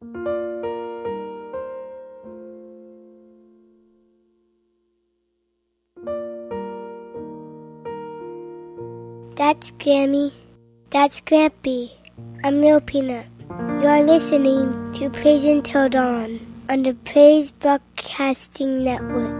That's Grammy. That's Grampy. I'm Lil Peanut. You're listening to Praise Until Dawn on the Praise Broadcasting Network.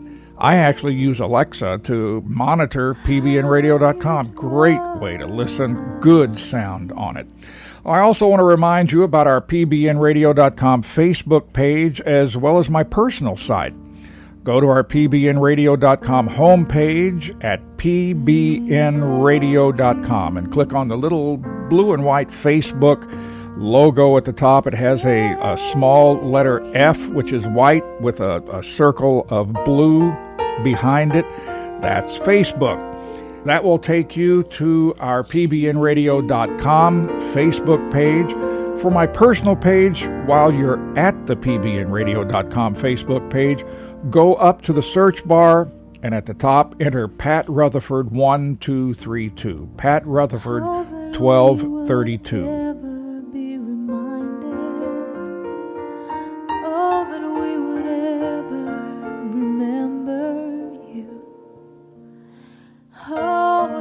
I actually use Alexa to monitor pbnradio.com. Great way to listen, good sound on it. I also want to remind you about our pbnradio.com Facebook page as well as my personal site. Go to our pbnradio.com homepage at pbnradio.com and click on the little blue and white Facebook logo at the top. It has a, a small letter F, which is white, with a, a circle of blue behind it. That's Facebook. That will take you to our pbnradio.com Facebook page. For my personal page, while you're at the pbnradio.com Facebook page, go up to the search bar and at the top enter Pat Rutherford 1232. Pat Rutherford 1232.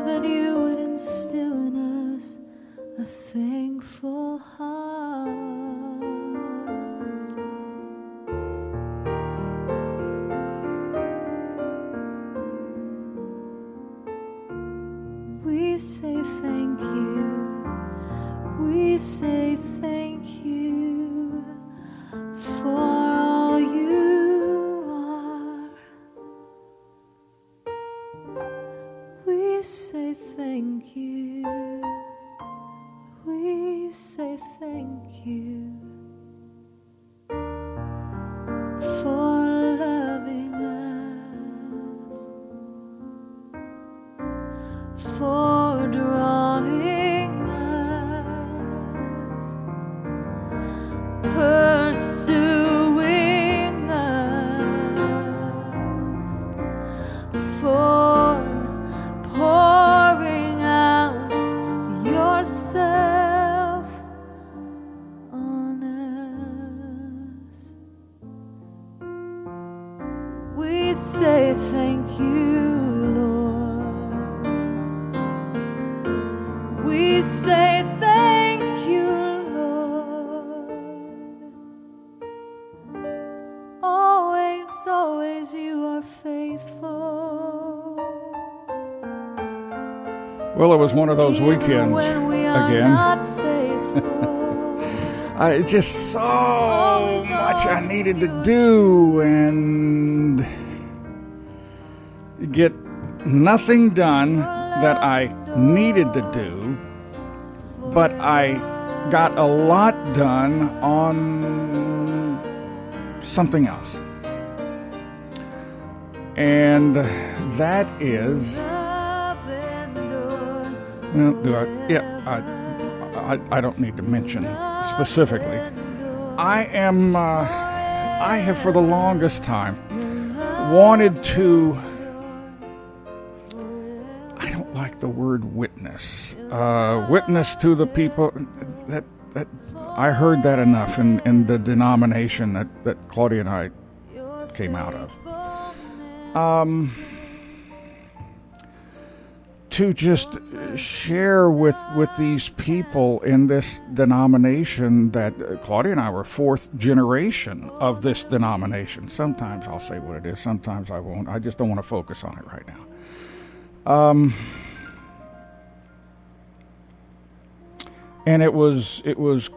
that you would instill in us a thankful heart. We say thank you. We say thank you for. Well, it was one of those weekends again. I just so much I needed to do and get nothing done that I needed to do, but I got a lot done on something else. And that is. Do I? Yeah, I, I, I don't need to mention specifically. I am. Uh, I have for the longest time wanted to. I don't like the word witness. Uh, witness to the people. That that I heard that enough in, in the denomination that, that Claudia and I came out of. Um, to just share with with these people in this denomination that uh, Claudia and I were fourth generation of this denomination. Sometimes I'll say what it is, sometimes I won't. I just don't want to focus on it right now. Um, and it was it was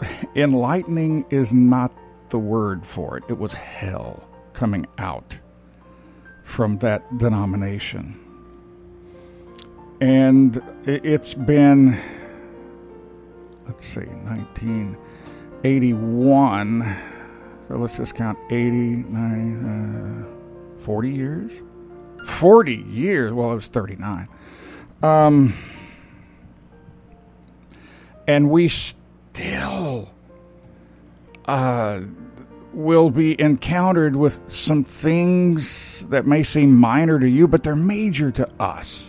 enlightening is not the word for it. It was hell coming out from that denomination and it's been let's see 1981 so let's just count 80 90 uh, 40 years? 40 years? Well it was 39 um, and we still uh, will be encountered with some things that may seem minor to you but they're major to us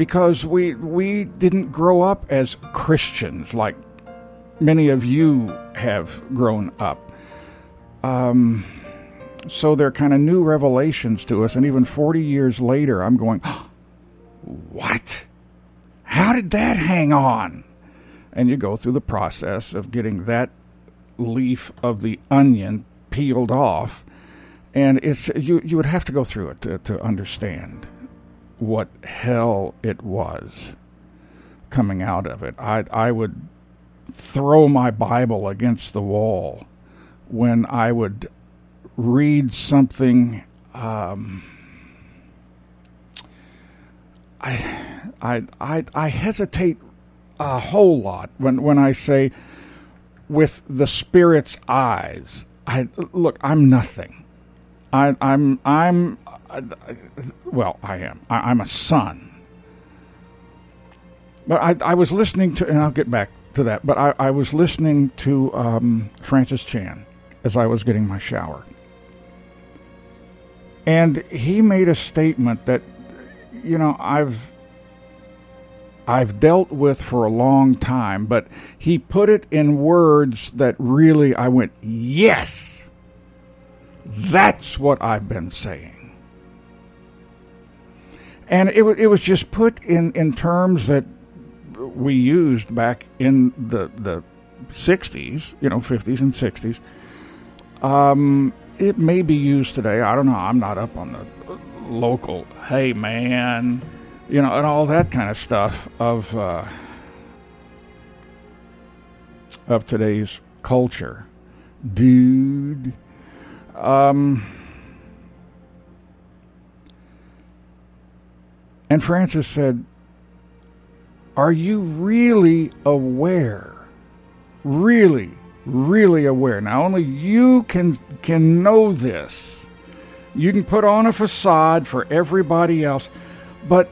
because we we didn't grow up as Christians like many of you have grown up. Um, so they're kind of new revelations to us, and even 40 years later, I'm going, what? How did that hang on? And you go through the process of getting that leaf of the onion peeled off, and it's you you would have to go through it to, to understand what hell it was coming out of it. I I would throw my Bible against the wall when I would read something. Um, I, I I I hesitate a whole lot when when I say with the spirit's eyes. I look. I'm nothing. I, I'm I'm well, I am. I, am a son. But I, I, was listening to, and I'll get back to that, but I, I was listening to um, Francis Chan as I was getting my shower. And he made a statement that, you know, I've I've dealt with for a long time, but he put it in words that really I went, yes, that's what I've been saying and it, it was just put in, in terms that we used back in the the 60s, you know, 50s and 60s. Um, it may be used today. I don't know. I'm not up on the local, hey man, you know, and all that kind of stuff of uh, of today's culture, dude. Um, And Francis said, Are you really aware? Really, really aware. Now only you can can know this. You can put on a facade for everybody else, but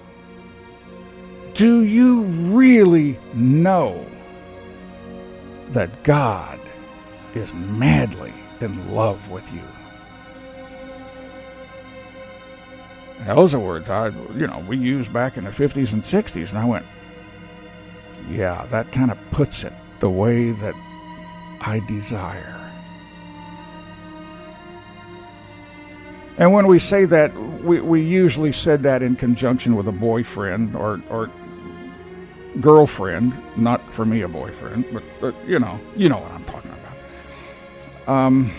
do you really know that God is madly in love with you? Those are words I, you know, we used back in the 50s and 60s. And I went, yeah, that kind of puts it the way that I desire. And when we say that, we, we usually said that in conjunction with a boyfriend or, or girlfriend. Not for me, a boyfriend, but, but you know, you know what I'm talking about. Um,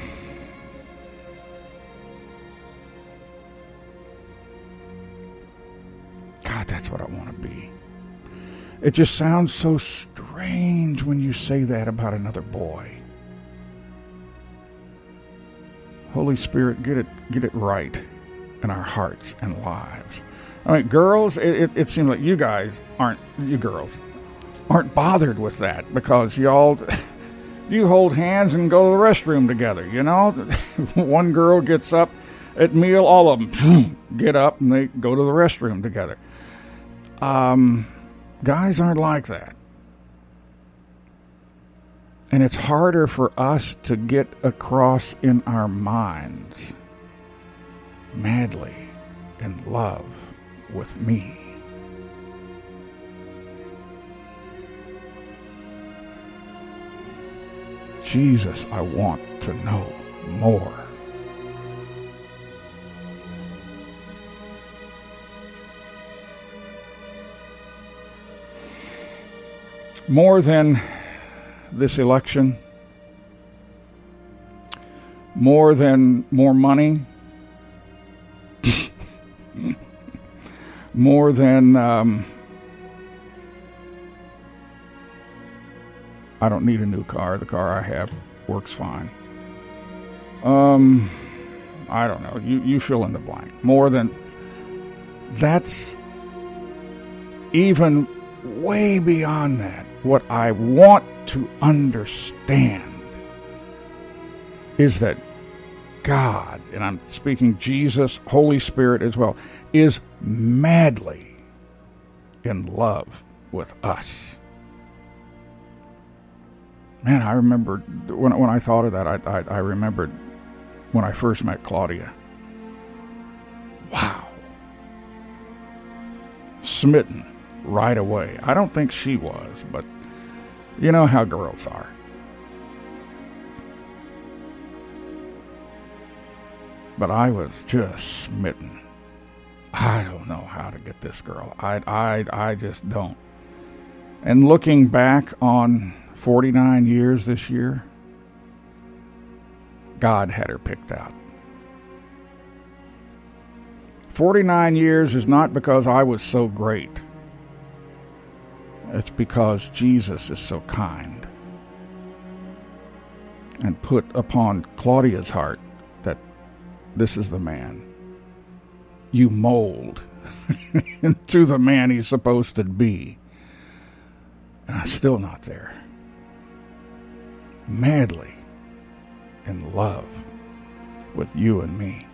God, that's what I want to be. It just sounds so strange when you say that about another boy. Holy Spirit, get it get it right in our hearts and lives. I mean, girls, it, it, it seems like you guys aren't you girls aren't bothered with that because y'all You hold hands and go to the restroom together, you know? One girl gets up at meal, all of them get up and they go to the restroom together. Um, guys aren't like that. And it's harder for us to get across in our minds madly in love with me. Jesus, I want to know more. More than this election, more than more money, more than um, I don't need a new car. The car I have works fine. Um, I don't know. You you fill in the blank. More than that's even way beyond that. What I want to understand is that God, and I'm speaking Jesus, Holy Spirit as well, is madly in love with us. Man, I remember when when I thought of that, I, I, I remembered when I first met Claudia. Wow, smitten right away. I don't think she was, but you know how girls are. But I was just smitten. I don't know how to get this girl. I, I, I just don't. And looking back on 49 years this year, God had her picked out. 49 years is not because I was so great. It's because Jesus is so kind and put upon Claudia's heart that this is the man. You mold into the man he's supposed to be. And I'm still not there. Madly in love with you and me.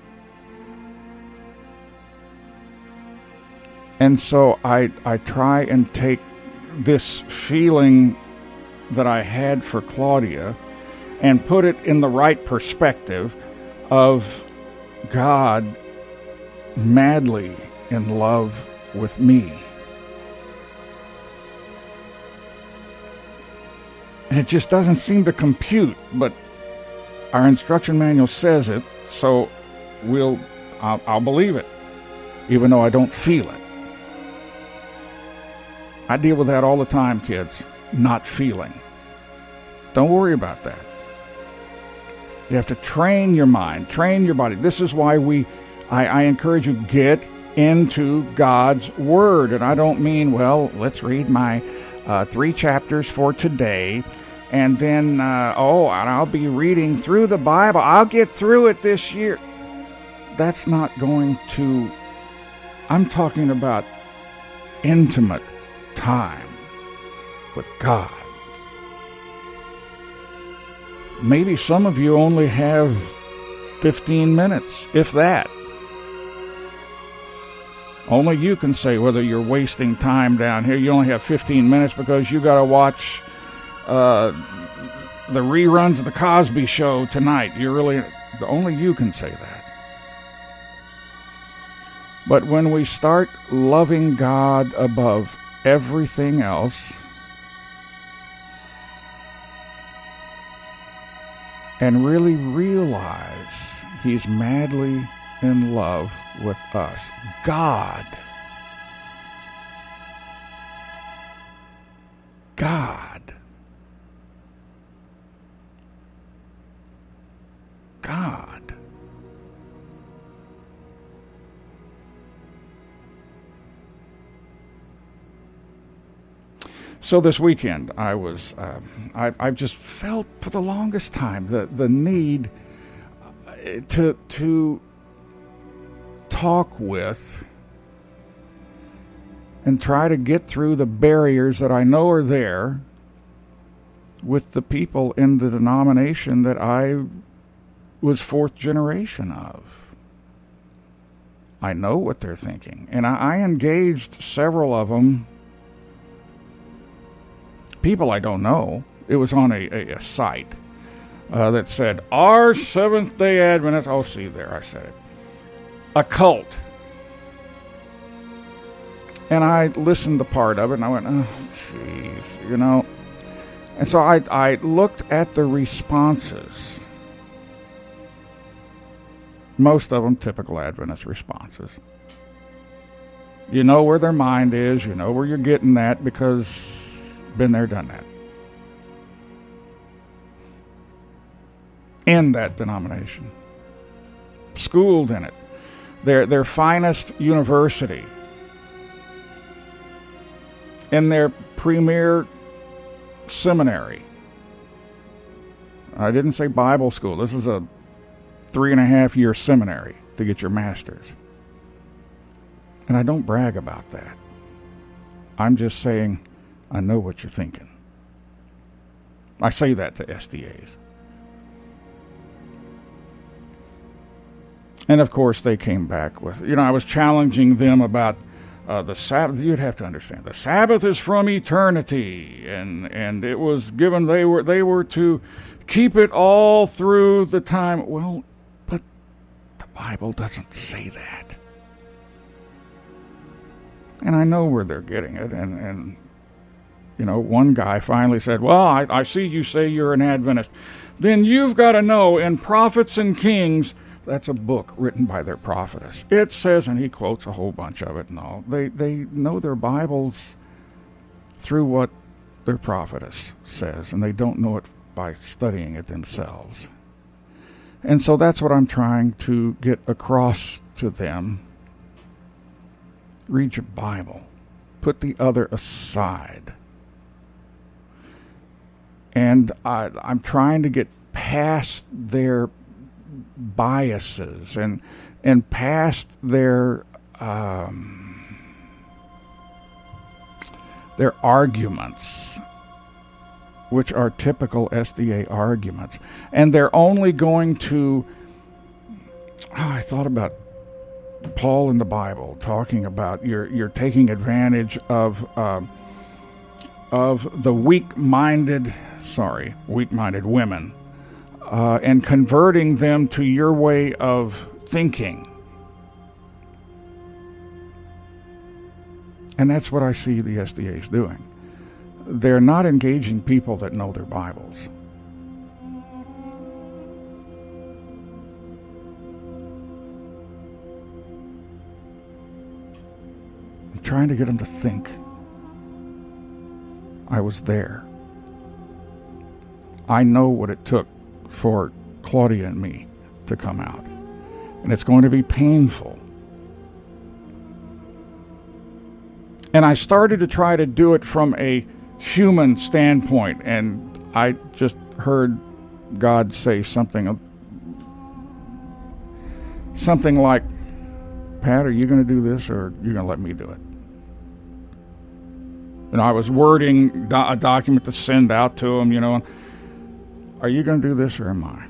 And so I, I try and take this feeling that I had for Claudia and put it in the right perspective of God madly in love with me. And it just doesn't seem to compute, but our instruction manual says it, so we'll I'll, I'll believe it, even though I don't feel it. I deal with that all the time, kids. Not feeling. Don't worry about that. You have to train your mind, train your body. This is why we, I, I encourage you, get into God's Word. And I don't mean, well, let's read my uh, three chapters for today. And then, uh, oh, and I'll be reading through the Bible. I'll get through it this year. That's not going to, I'm talking about intimate time with God. Maybe some of you only have 15 minutes, if that. Only you can say whether you're wasting time down here. You only have 15 minutes because you got to watch uh, the reruns of the Cosby Show tonight. You really, only you can say that. But when we start loving God above everything else and really realize he's madly in love with us. God. God. God. So this weekend, I was, uh, I, I've just felt for the longest time the, the need uh, to, to talk with and try to get through the barriers that I know are there with the people in the denomination that I was fourth generation of. I know what they're thinking. And I, I engaged several of them, people I don't know. It was on a, a, a site uh, that said, Our Seventh day Adventist. Oh, see, there, I said it. A cult. And I listened to part of it and I went, oh, jeez, you know. And so I, I looked at the responses. Most of them typical Adventist responses. You know where their mind is, you know where you're getting that because been there, done that. In that denomination. Schooled in it. Their their finest university. In their premier seminary. I didn't say Bible school. This is a three and a half year seminary to get your master's. And I don't brag about that. I'm just saying I know what you're thinking. I say that to SDAs. And of course, they came back with, you know, I was challenging them about uh, the Sabbath, you'd have to understand. The Sabbath is from eternity, and and it was given. They were they were to keep it all through the time. Well, but the Bible doesn't say that. And I know where they're getting it, and and you know, one guy finally said, "Well, I, I see you say you're an Adventist. Then you've got to know in Prophets and Kings." That's a book written by their prophetess. It says, and he quotes a whole bunch of it and all. They they know their Bibles through what their prophetess says, and they don't know it by studying it themselves. And so that's what I'm trying to get across to them. Read your Bible. Put the other aside. And I, I'm trying to get past their biases and and past their um, their arguments, which are typical SDA arguments, and they're only going to. Oh, I thought about Paul in the Bible talking about you're you're taking advantage of uh, of the weak-minded, sorry, weak-minded women uh, and converting them to your way of thinking. And that's what I see the SDAs doing. They're not engaging people that know their Bibles. I'm trying to get them to think. I was there. I know what it took for Claudia and me to come out. And it's going to be painful. And I started to try to do it from a human standpoint, and I just heard God say something something like, Pat, are you going to do this or you're you going to let me do it? And I was wording do- a document to send out to him, you know. Are you going to do this or am I?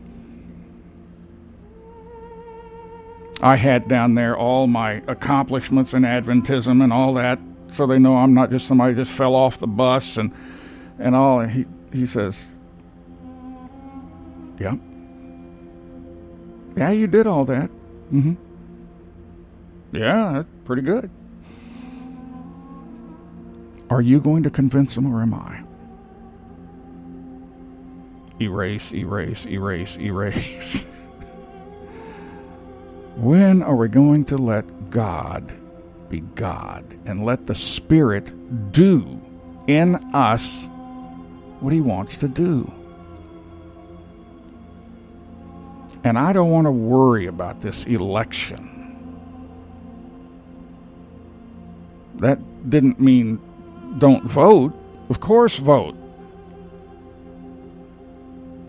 I had down there all my accomplishments in Adventism and all that, so they know I'm not just somebody just fell off the bus and and all. And he he says, "Yeah, yeah, you did all that. Mm-hmm. Yeah, that's pretty good. Are you going to convince them or am I?" Erase, erase, erase, erase. when are we going to let God be God and let the Spirit do in us what He wants to do? And I don't want to worry about this election. That didn't mean don't vote. Of course, vote.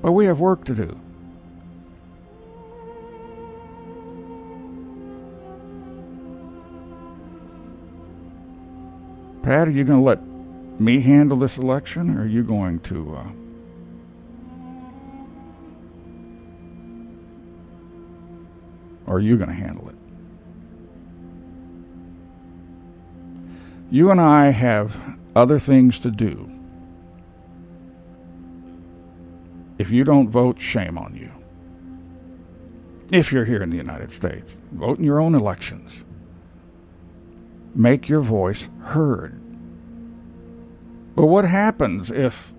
But we have work to do. Pat, are you going to let me handle this election, or are you going to? Uh, are you going to handle it? You and I have other things to do If you don't vote, shame on you. If you're here in the United States, vote in your own elections. Make your voice heard. But what happens if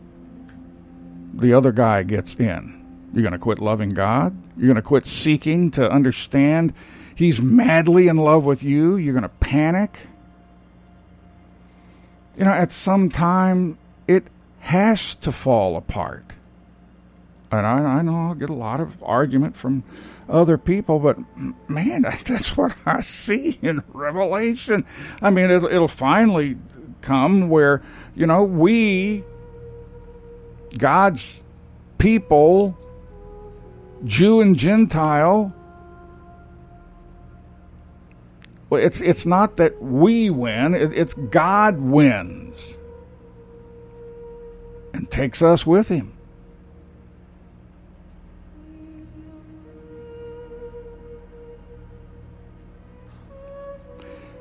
the other guy gets in? You're going to quit loving God? You're going to quit seeking to understand He's madly in love with you? You're going to panic? You know, at some time, it has to fall apart. And I, I know I'll get a lot of argument from other people, but man, that's what I see in Revelation. I mean, it'll, it'll finally come where, you know, we, God's people, Jew and Gentile, well, it's it's not that we win; it, it's God wins and takes us with Him.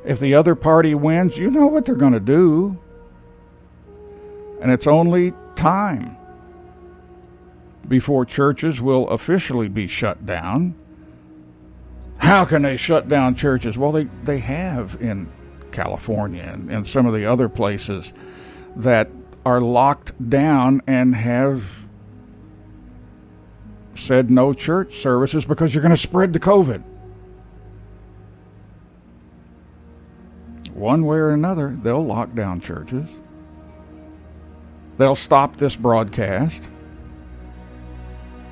If the other party wins, you know what they're going to do. And it's only time before churches will officially be shut down. How can they shut down churches? Well, they, they have in California and, and some of the other places that are locked down and have said no church services because you're going to spread the COVID. One way or another, they'll lock down churches. They'll stop this broadcast.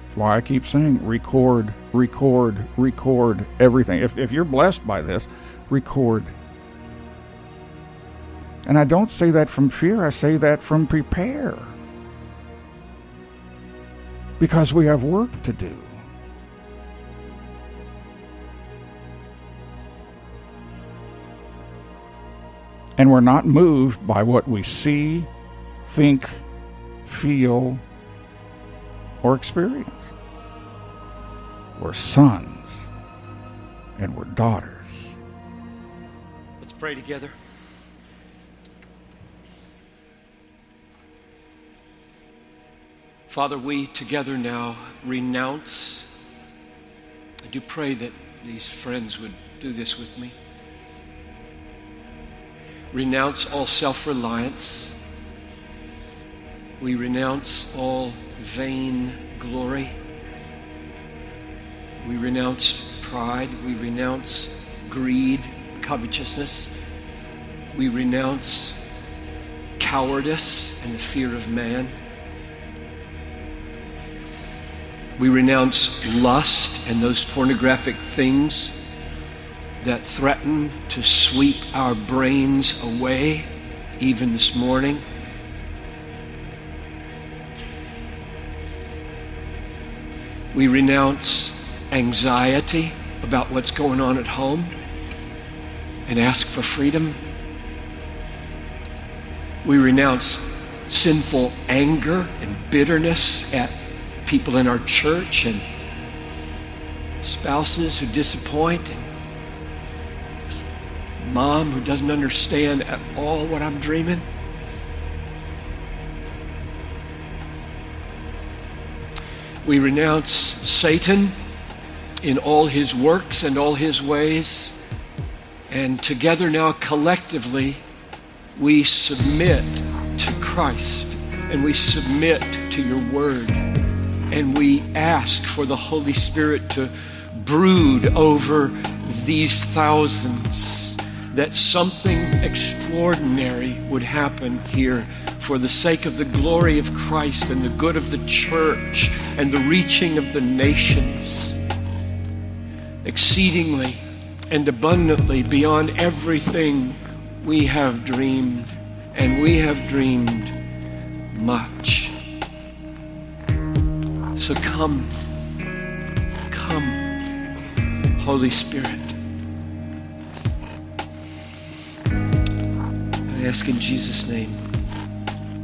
That's why I keep saying record, record, record everything. If, if you're blessed by this, record. And I don't say that from fear, I say that from prepare. Because we have work to do. And we're not moved by what we see, think, feel, or experience. We're sons and we're daughters. Let's pray together. Father, we together now renounce. I do pray that these friends would do this with me renounce all self reliance. We renounce all vain glory. We renounce pride. We renounce greed, covetousness. We renounce cowardice and the fear of man. We renounce lust and those pornographic things that threaten to sweep our brains away, even this morning. We renounce anxiety about what's going on at home and ask for freedom. We renounce sinful anger and bitterness at people in our church and spouses who disappoint mom who doesn't understand at all what I'm dreaming. We renounce Satan in all his works and all his ways. And together now, collectively, we submit to Christ and we submit to your word. And we ask for the Holy Spirit to brood over these thousands that something extraordinary would happen here for the sake of the glory of Christ and the good of the church and the reaching of the nations. Exceedingly and abundantly beyond everything we have dreamed, and we have dreamed much. So come, come, Holy Spirit. Ask in Jesus' name.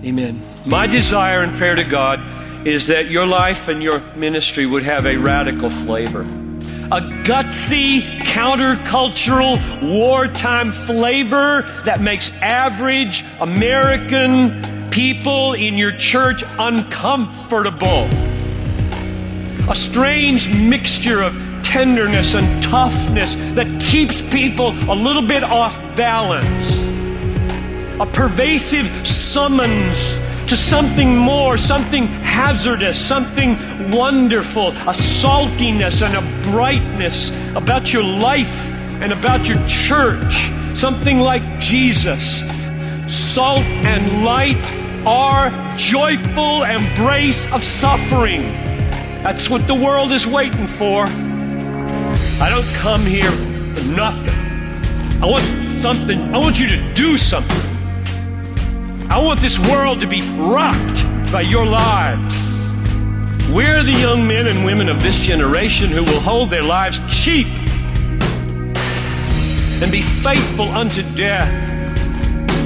Amen. My desire and prayer to God is that your life and your ministry would have a radical flavor. a gutsy, countercultural, wartime flavor that makes average American people in your church uncomfortable. A strange mixture of tenderness and toughness that keeps people a little bit off balance. A pervasive summons to something more, something hazardous, something wonderful, a saltiness and a brightness about your life and about your church, something like Jesus. Salt and light are joyful embrace of suffering. That's what the world is waiting for. I don't come here for nothing. I want something. I want you to do something. I want this world to be rocked by your lives. We're the young men and women of this generation who will hold their lives cheap and be faithful unto death,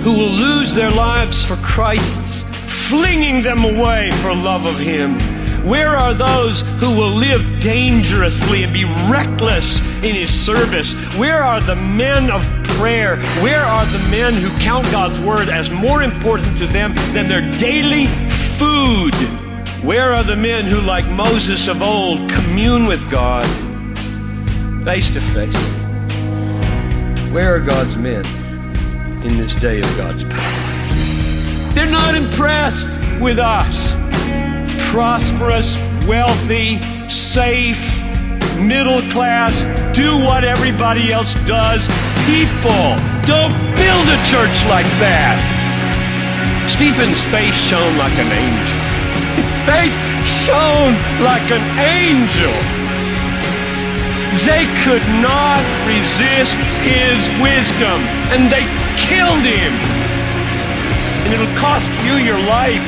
who will lose their lives for Christ, flinging them away for love of Him where are those who will live dangerously and be reckless in His service? Where are the men of prayer? Where are the men who count God's Word as more important to them than their daily food? Where are the men who, like Moses of old, commune with God face to face? Where are God's men in this day of God's power? They're not impressed with us prosperous, wealthy, safe, middle class, do what everybody else does. People, don't build a church like that. Stephen's face shone like an angel. Faith shone like an angel. They could not resist his wisdom, and they killed him. And it'll cost you your life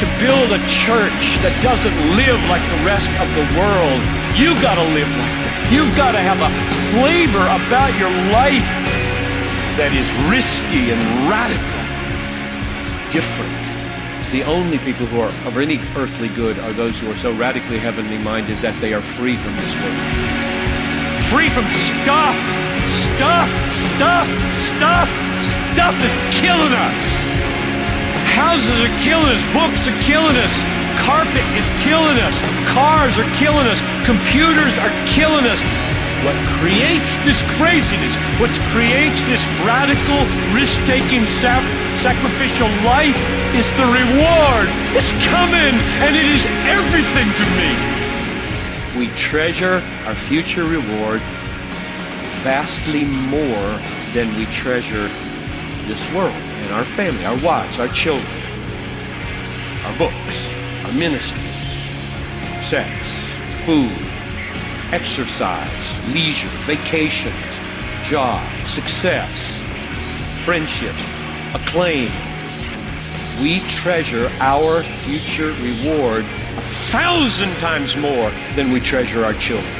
to build a church that doesn't live like the rest of the world. You gotta live like You've gotta have a flavor about your life that is risky and radical, different. The only people who are of any earthly good are those who are so radically heavenly minded that they are free from this world. Free from stuff, stuff, stuff, stuff, stuff is killing us. Houses are killing us. Books are killing us. Carpet is killing us. Cars are killing us. Computers are killing us. What creates this craziness, what creates this radical, risk-taking, sacrificial life is the reward. It's coming, and it is everything to me. We treasure our future reward vastly more than we treasure this world and our family, our wives, our children, our books, ministry, sex, food, exercise, leisure, vacations, job, success, friendships, acclaim. We treasure our future reward a thousand times more than we treasure our children.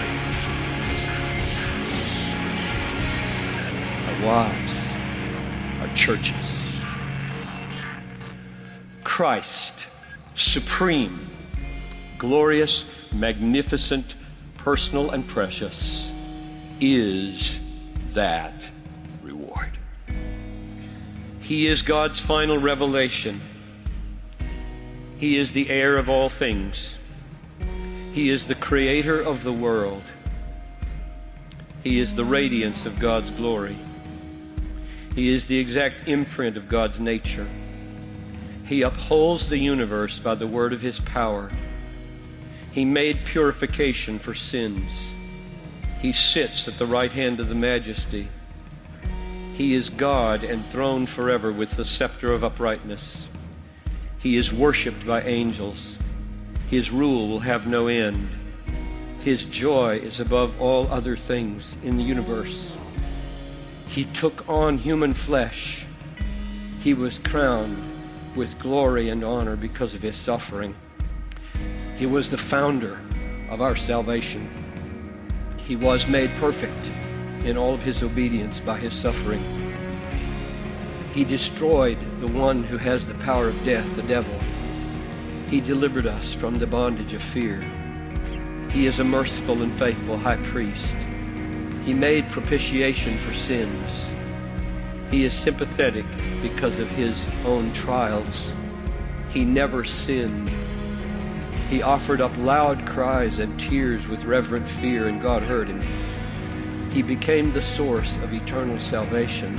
Our wives, our churches. Christ, supreme, glorious, magnificent, personal, and precious, is that reward. He is God's final revelation. He is the heir of all things. He is the creator of the world. He is the radiance of God's glory. He is the exact imprint of God's nature. He upholds the universe by the word of his power. He made purification for sins. He sits at the right hand of the majesty. He is God enthroned forever with the scepter of uprightness. He is worshiped by angels. His rule will have no end. His joy is above all other things in the universe. He took on human flesh. He was crowned with glory and honor because of his suffering. He was the founder of our salvation. He was made perfect in all of his obedience by his suffering. He destroyed the one who has the power of death, the devil. He delivered us from the bondage of fear. He is a merciful and faithful high priest. He made propitiation for sins. He is sympathetic because of his own trials. He never sinned. He offered up loud cries and tears with reverent fear, and God heard him. He became the source of eternal salvation.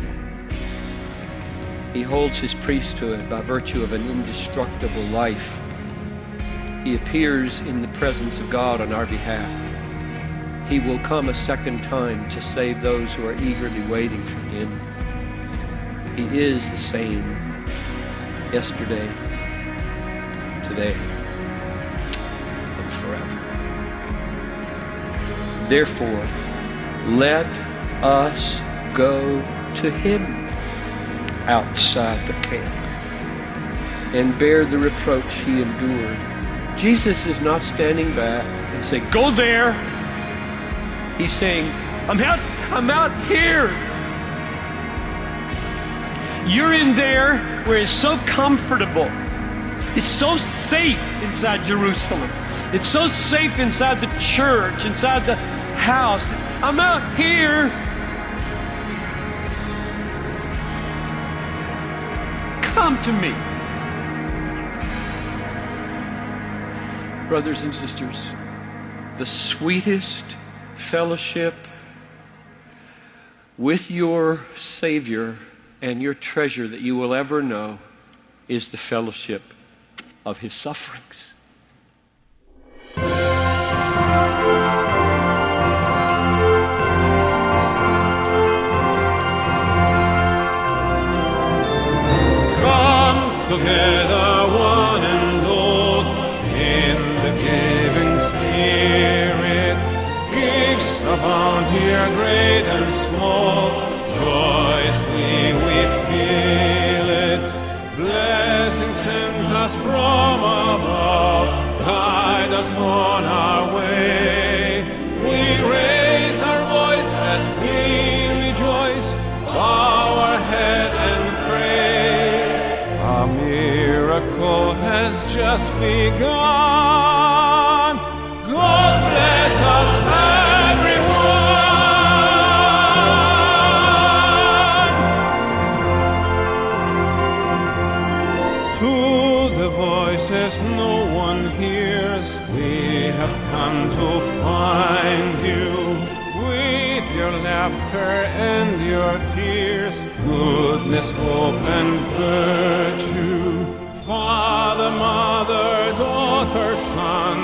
He holds his priesthood by virtue of an indestructible life. He appears in the presence of God on our behalf. He will come a second time to save those who are eagerly waiting for him. He is the same yesterday, today, and forever. Therefore, let us go to him outside the camp and bear the reproach he endured. Jesus is not standing back and saying, Go there. He's saying, I'm out, I'm out here. You're in there where it's so comfortable. It's so safe inside Jerusalem. It's so safe inside the church, inside the house. I'm out here. Come to me. Brothers and sisters, the sweetest fellowship with your Savior and your treasure that you will ever know is the fellowship of His sufferings. Come together, one and all, sent us from above, guide us on our way. We raise our voice as we rejoice, bow our head and pray. A miracle has just begun. Laughter and your tears, goodness, hope, and virtue. Father, mother, daughter, son,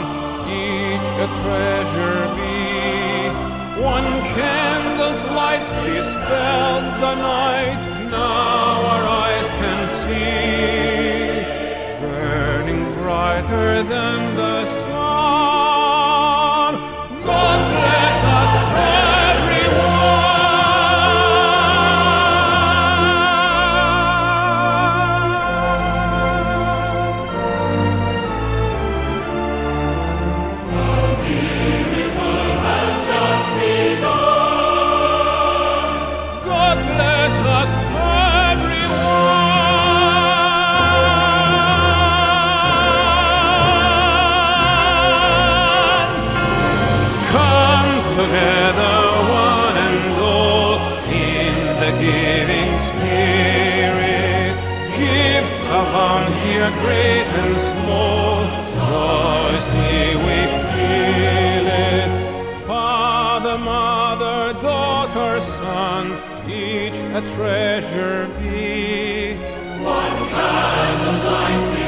each a treasure be. One candle's light dispels the night, now our eyes can see burning brighter than the sun. Great and small. Joyously we feel it. Father, mother, daughter, son, each a treasure be. One candle's light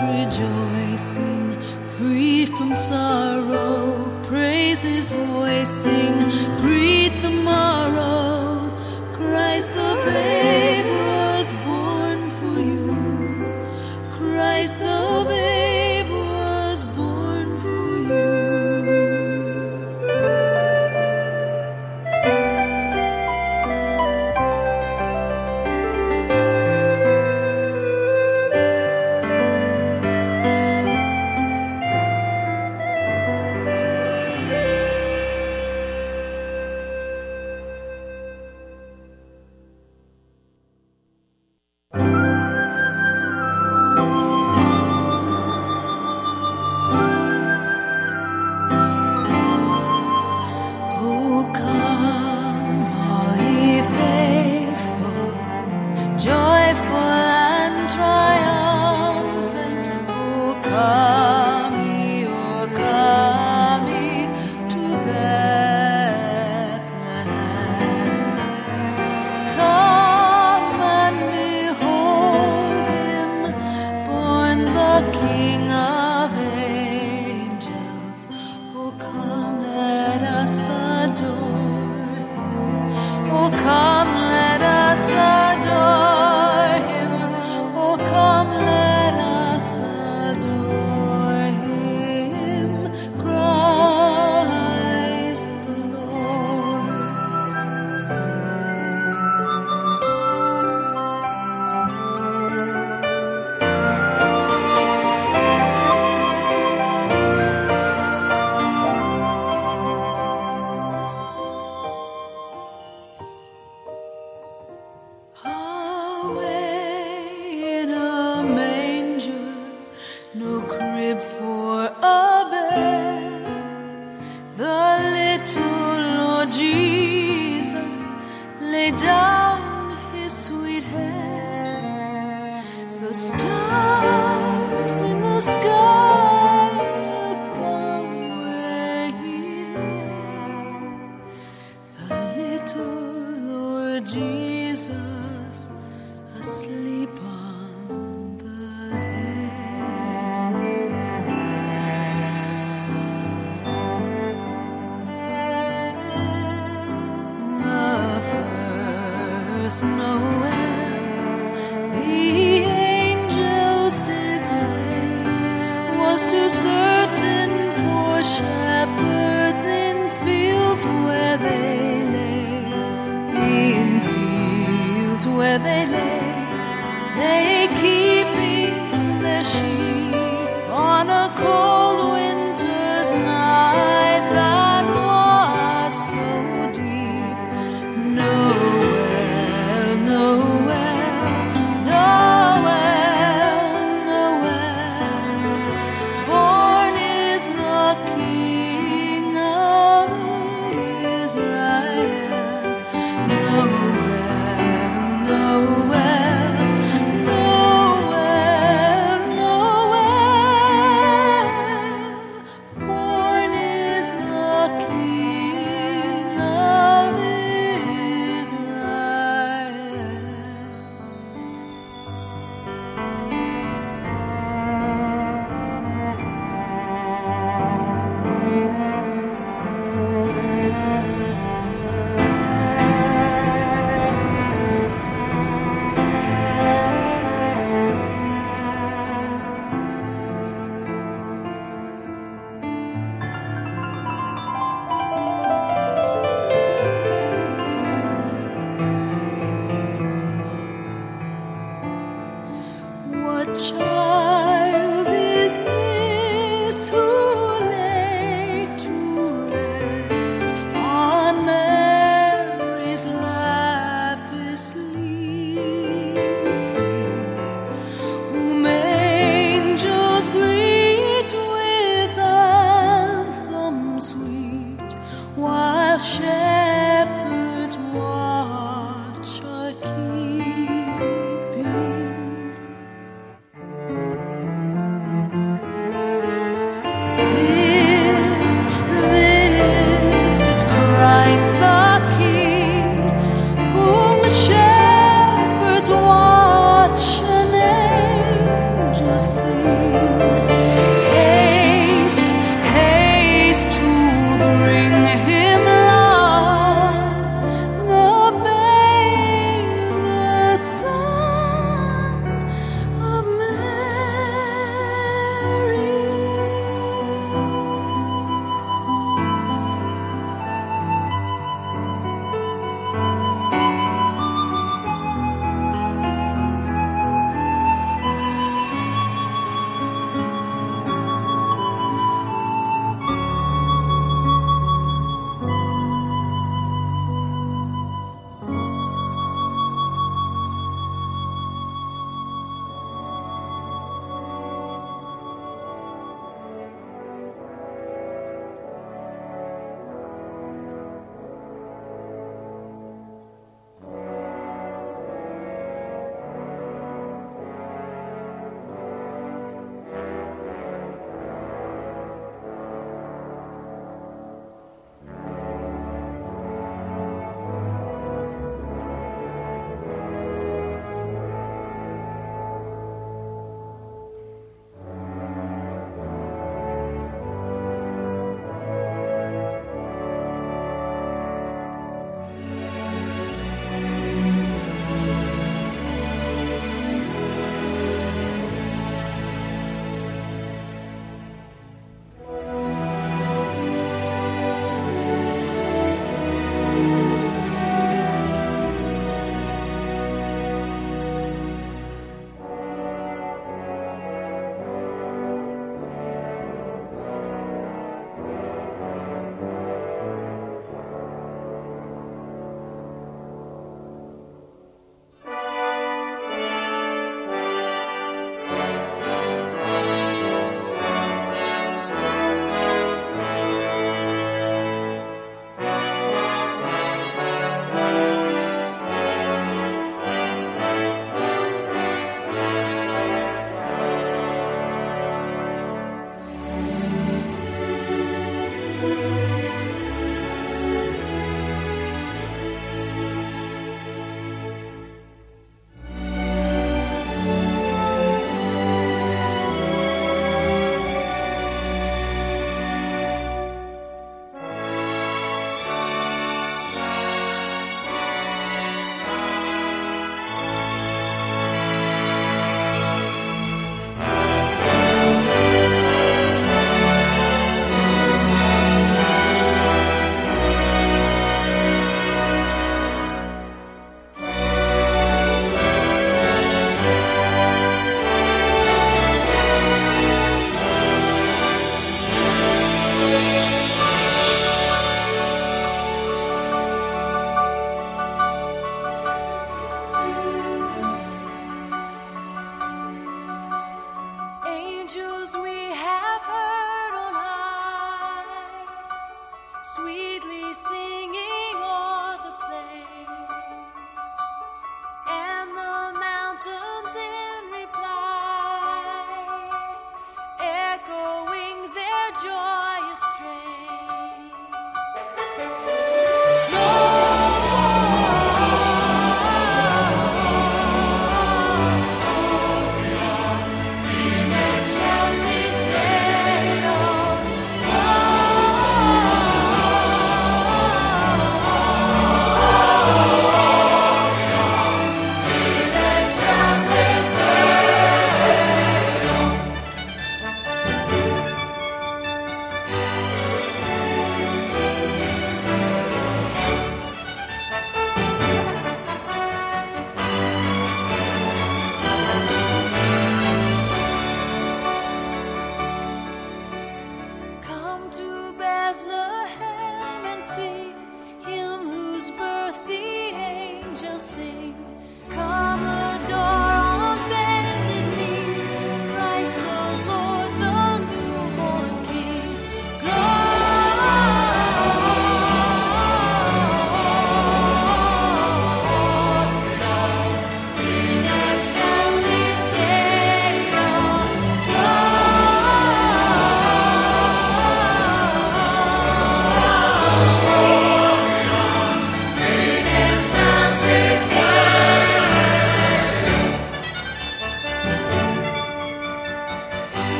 rejoicing, free from sorrow, praises voicing, greet the morrow, Christ the babe.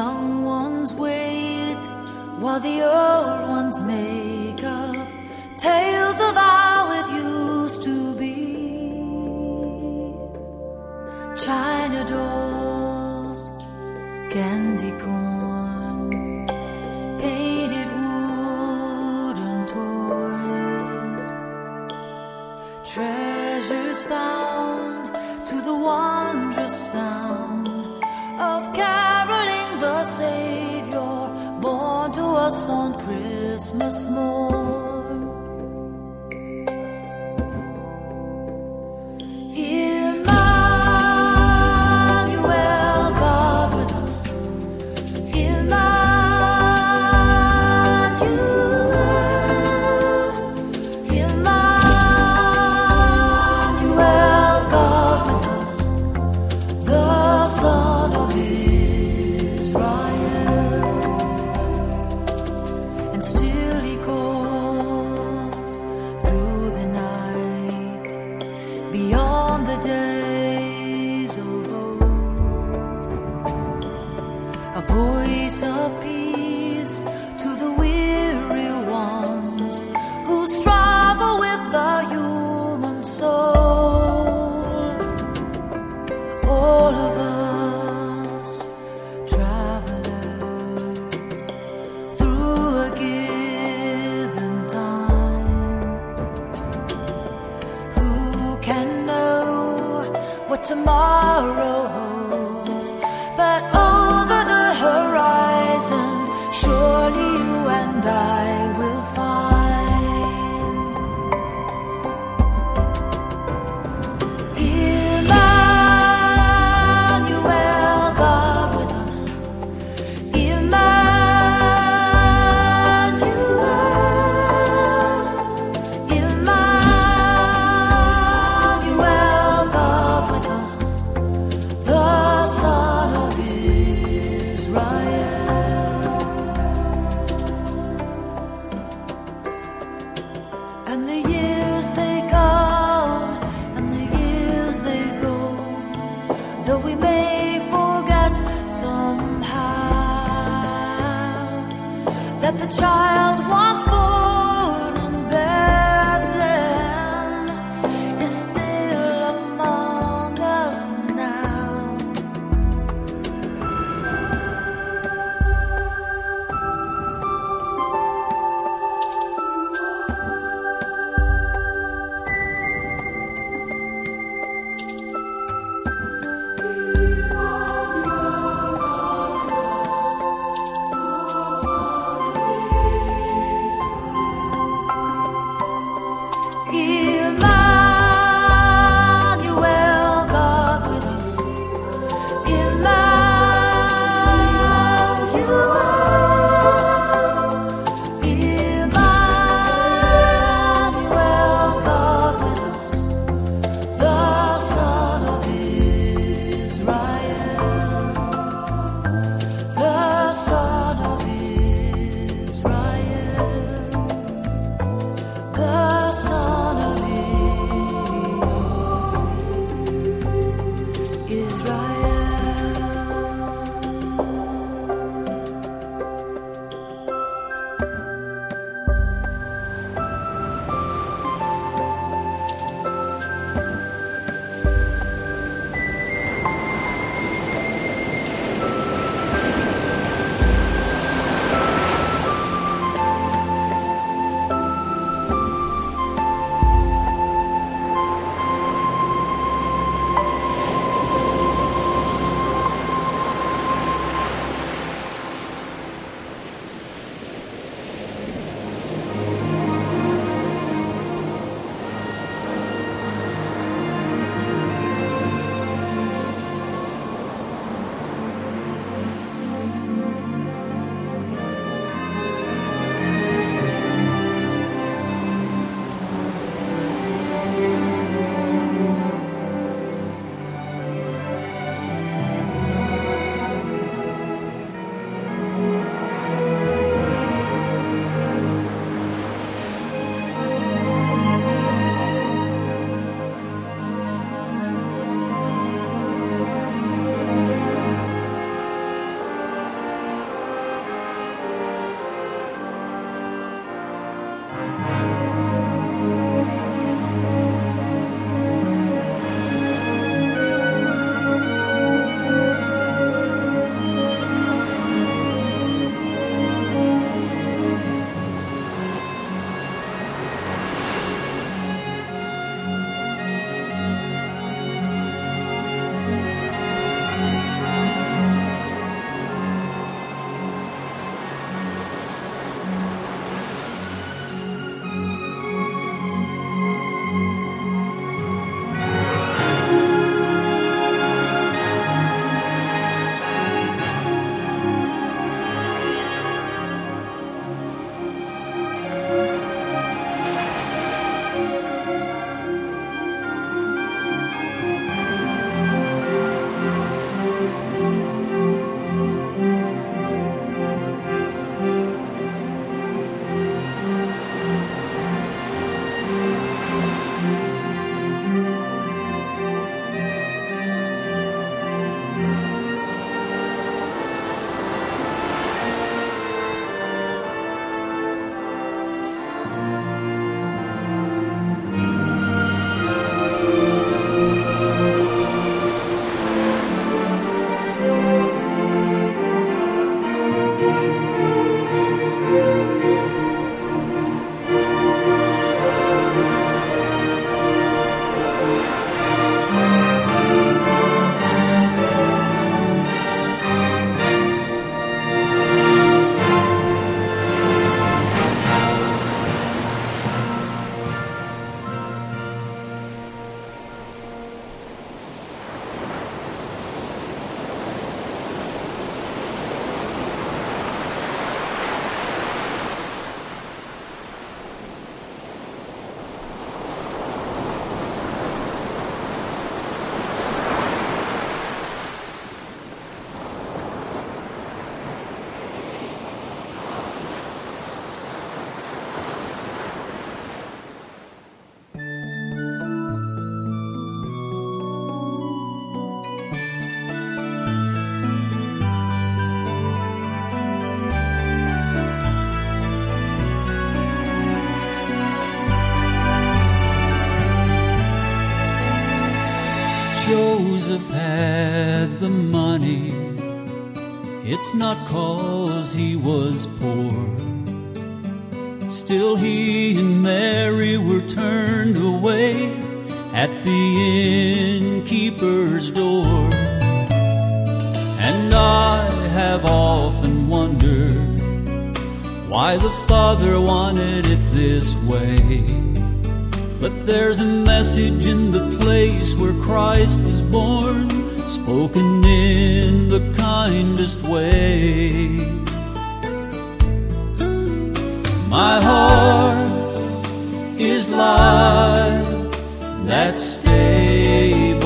young ones wait while the old ones make up tales of how it used to be. China dolls, candy corn. Christmas morn. Had the money, it's not cause he was poor. Still, he and Mary were turned away at the innkeeper's door. And I have often wondered why the Father wanted it this way. But there's a message in the place where Christ was born, spoken in the kindest way. My heart is like that stable.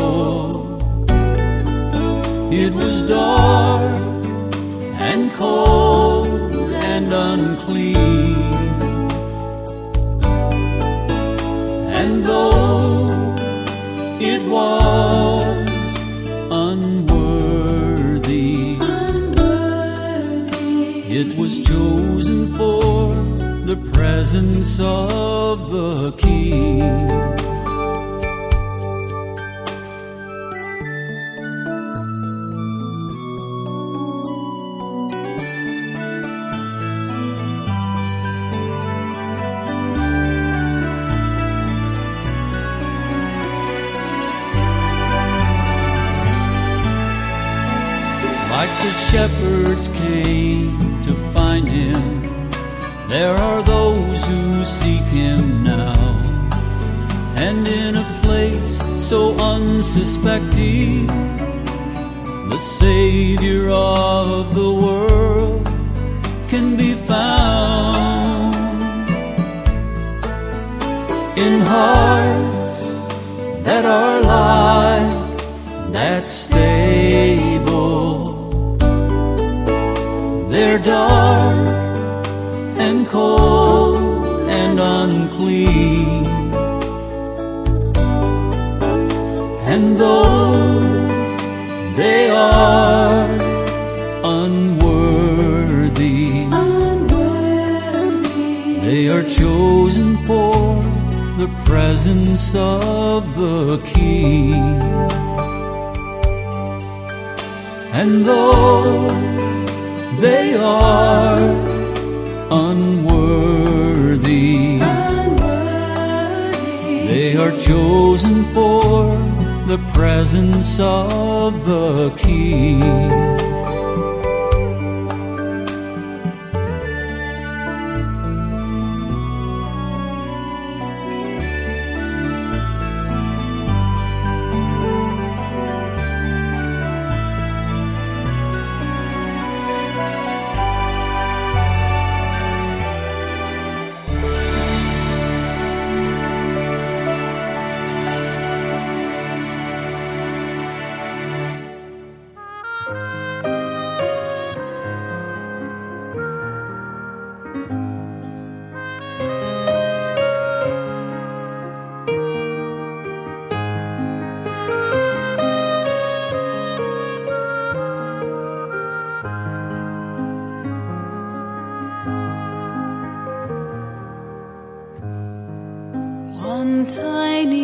It was dark and cold it was chosen for the presence of the King. Unsuspecting, presence of the King. And though they are unworthy, unworthy, they are chosen for the presence of the King. Tiny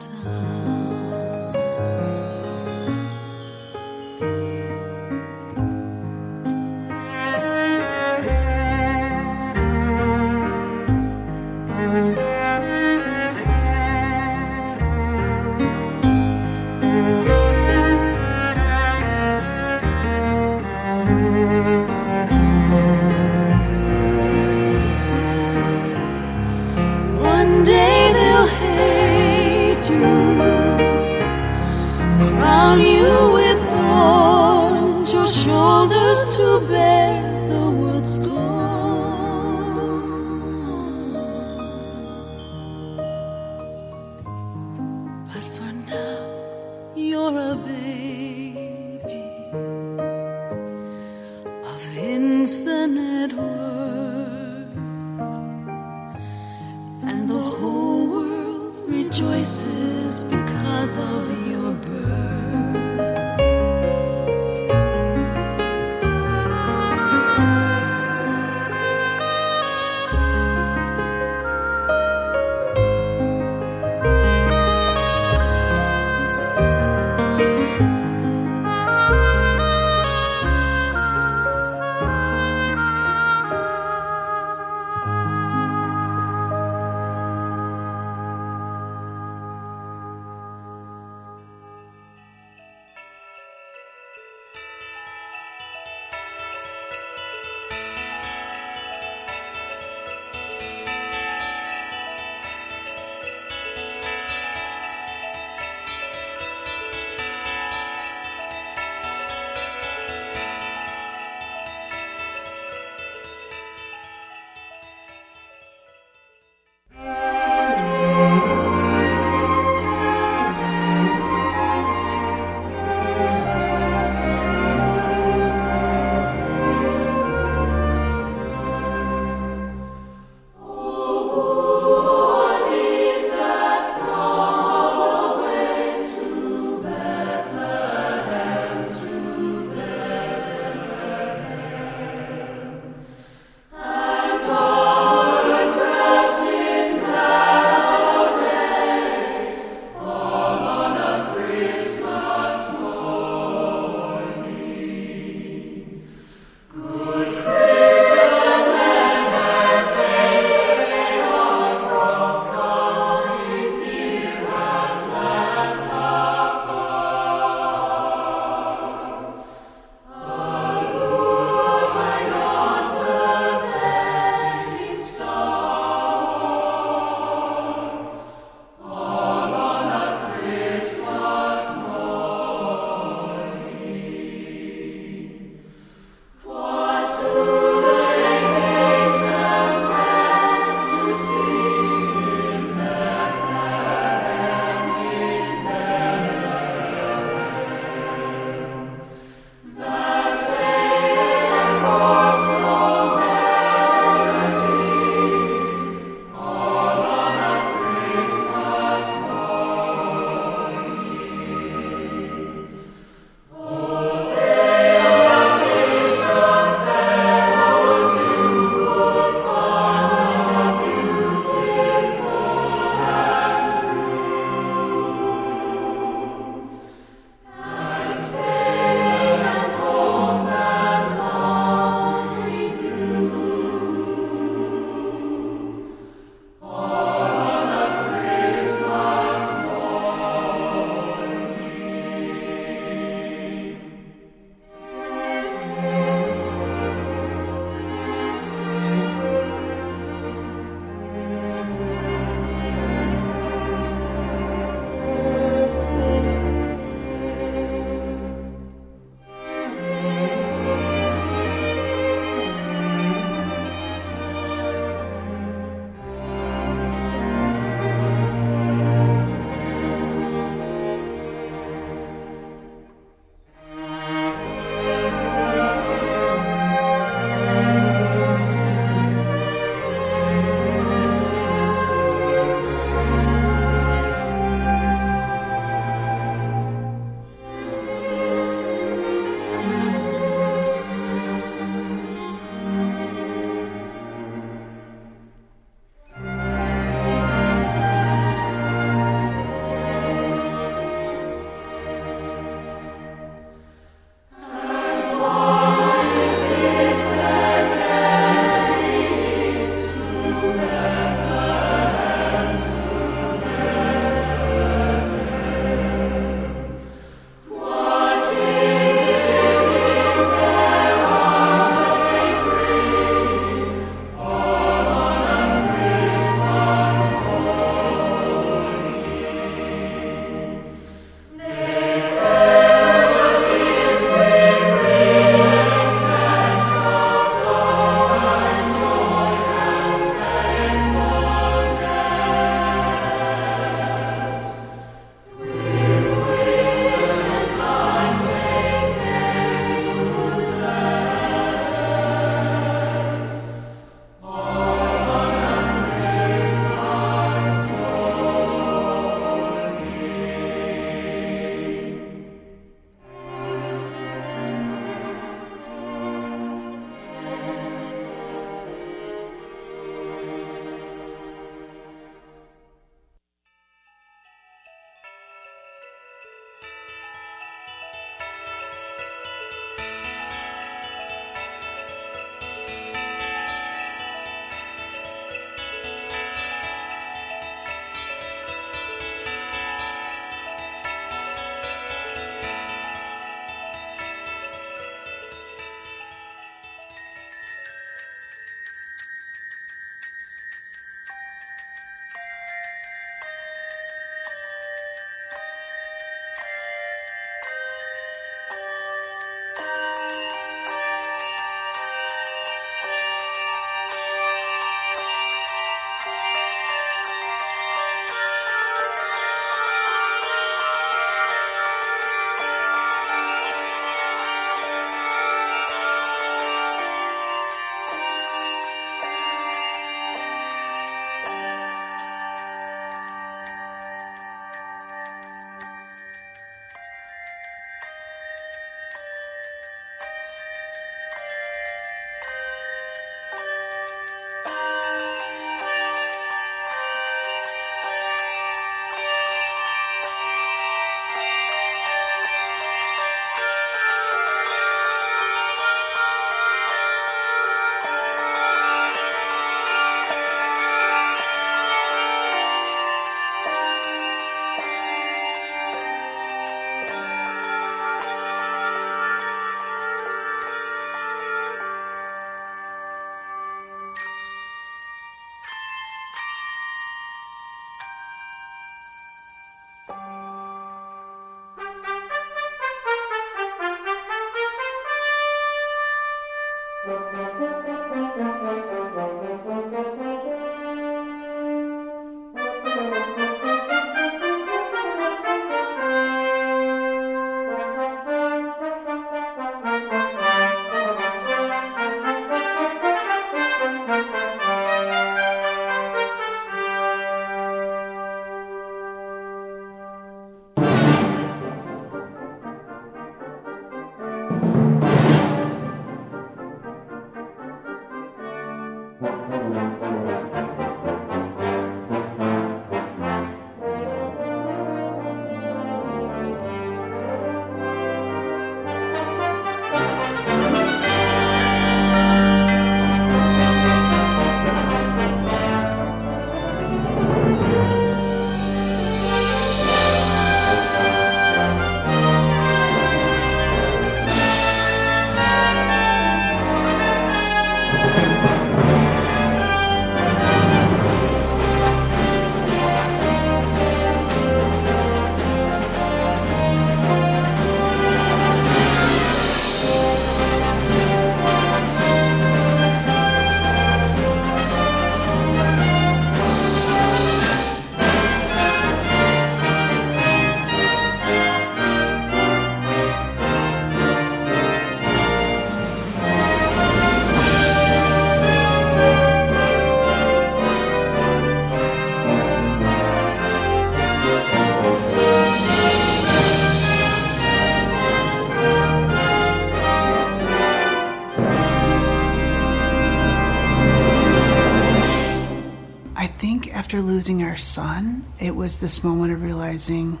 after losing our son, it was this moment of realizing,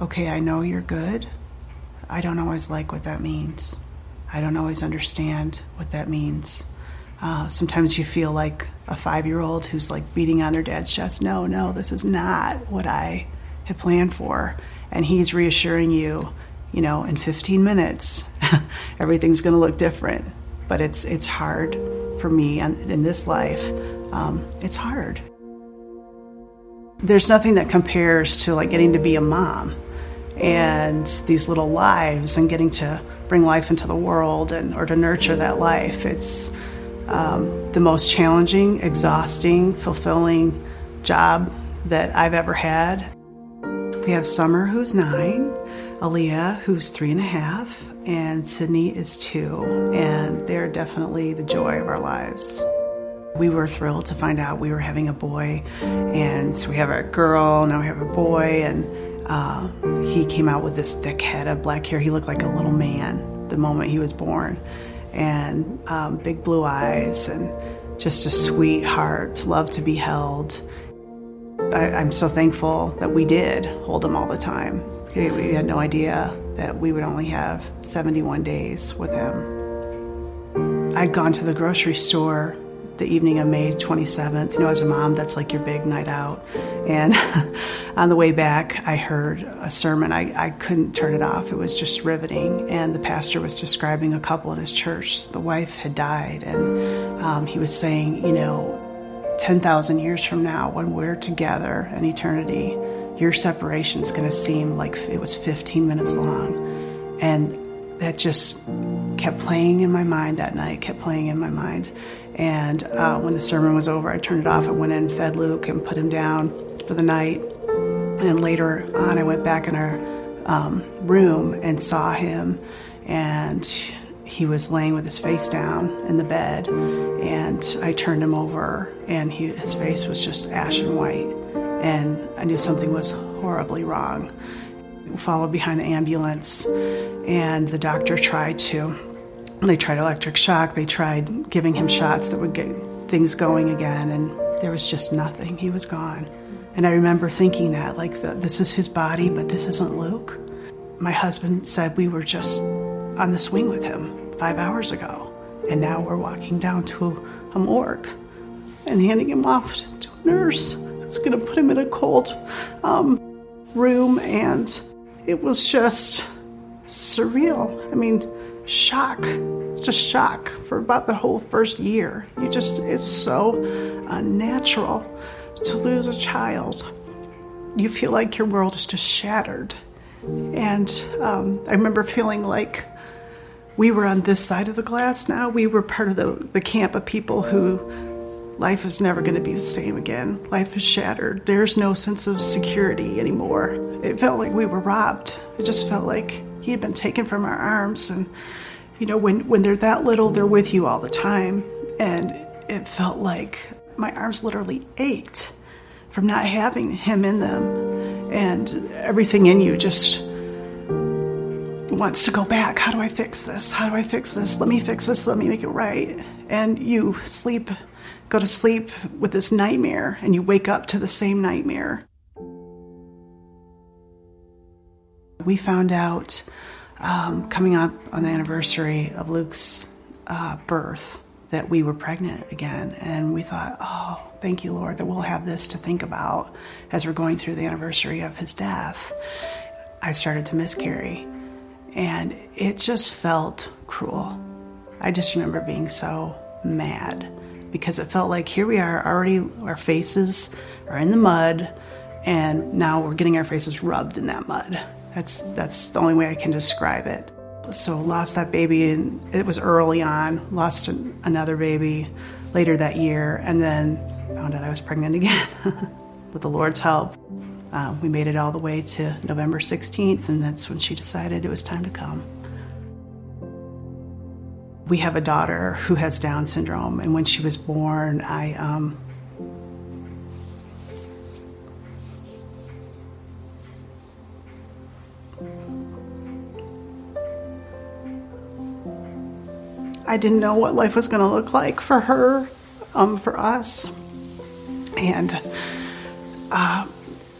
okay, I know you're good. I don't always like what that means. I don't always understand what that means. Uh, sometimes you feel like a five year old who's like beating on their dad's chest. No, no, this is not what I had planned for. And he's reassuring you, you know, in 15 minutes, everything's going to look different. But it's, it's hard for me and in this life. Um, it's hard. There's nothing that compares to like getting to be a mom and these little lives and getting to bring life into the world and or to nurture that life. It's um, the most challenging, exhausting, fulfilling job that I've ever had. We have Summer, who's nine, Aaliyah, who's three and a half, and Sydney is two, and they're definitely the joy of our lives. We were thrilled to find out we were having a boy, and so we have a girl, now we have a boy, and uh, he came out with this thick head of black hair. He looked like a little man the moment he was born, and um, big blue eyes, and just a sweet heart, love to be held. I, I'm so thankful that we did hold him all the time. We had no idea that we would only have 71 days with him. I'd gone to the grocery store the evening of May 27th. You know, as a mom, that's like your big night out. And on the way back, I heard a sermon. I, I couldn't turn it off. It was just riveting. And the pastor was describing a couple in his church. The wife had died, and um, he was saying, you know, 10,000 years from now, when we're together in eternity, your separation is going to seem like it was 15 minutes long. And that just kept playing in my mind that night, kept playing in my mind. And uh, when the sermon was over, I turned it off. I went in, fed Luke, and put him down for the night. And later on, I went back in our um, room and saw him, and he was laying with his face down in the bed. And I turned him over, and he, his face was just ashen white. And I knew something was horribly wrong. We followed behind the ambulance, and the doctor tried to they tried electric shock, they tried giving him shots that would get things going again, and there was just nothing. He was gone. And I remember thinking that, like, the, this is his body, but this isn't Luke. My husband said we were just on the swing with him five hours ago, and now we're walking down to a morgue and handing him off to a nurse who's going to put him in a cold um, room, and it was just surreal. I mean, shock, just shock for about the whole first year. You just, it's so unnatural to lose a child. You feel like your world is just shattered. And um, I remember feeling like we were on this side of the glass now. We were part of the, the camp of people who life is never going to be the same again. Life is shattered. There's no sense of security anymore. It felt like we were robbed. It just felt like he had been taken from our arms. And, you know, when, when they're that little, they're with you all the time. And it felt like my arms literally ached from not having him in them. And everything in you just wants to go back. How do I fix this? How do I fix this? Let me fix this. Let me make it right. And you sleep, go to sleep with this nightmare, and you wake up to the same nightmare. We found out um, coming up on the anniversary of Luke's uh, birth that we were pregnant again. And we thought, oh, thank you, Lord, that we'll have this to think about as we're going through the anniversary of his death. I started to miscarry, and it just felt cruel. I just remember being so mad because it felt like here we are already, our faces are in the mud, and now we're getting our faces rubbed in that mud. That's that's the only way I can describe it. So lost that baby, and it was early on. Lost another baby later that year, and then found out I was pregnant again. With the Lord's help, uh, we made it all the way to November 16th, and that's when she decided it was time to come. We have a daughter who has Down syndrome, and when she was born, I um, I didn't know what life was going to look like for her, um, for us. And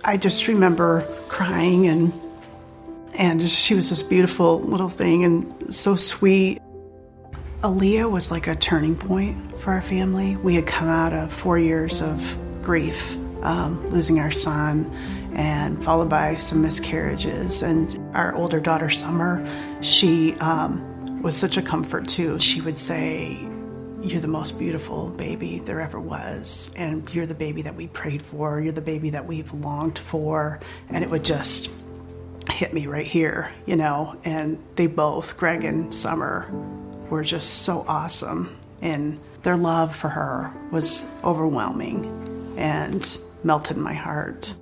I just remember crying and and she was this beautiful little thing and so sweet. Aaliyah was like a turning point for our family. We had come out of four years of grief, um, losing our son, and followed by some miscarriages. And our older daughter, Summer, she um, was such a comfort too. She would say, you're the most beautiful baby there ever was, and you're the baby that we prayed for, you're the baby that we've longed for, and it would just hit me right here, you know. And they both, Greg and Summer, were just so awesome, and their love for her was overwhelming and melted my heart.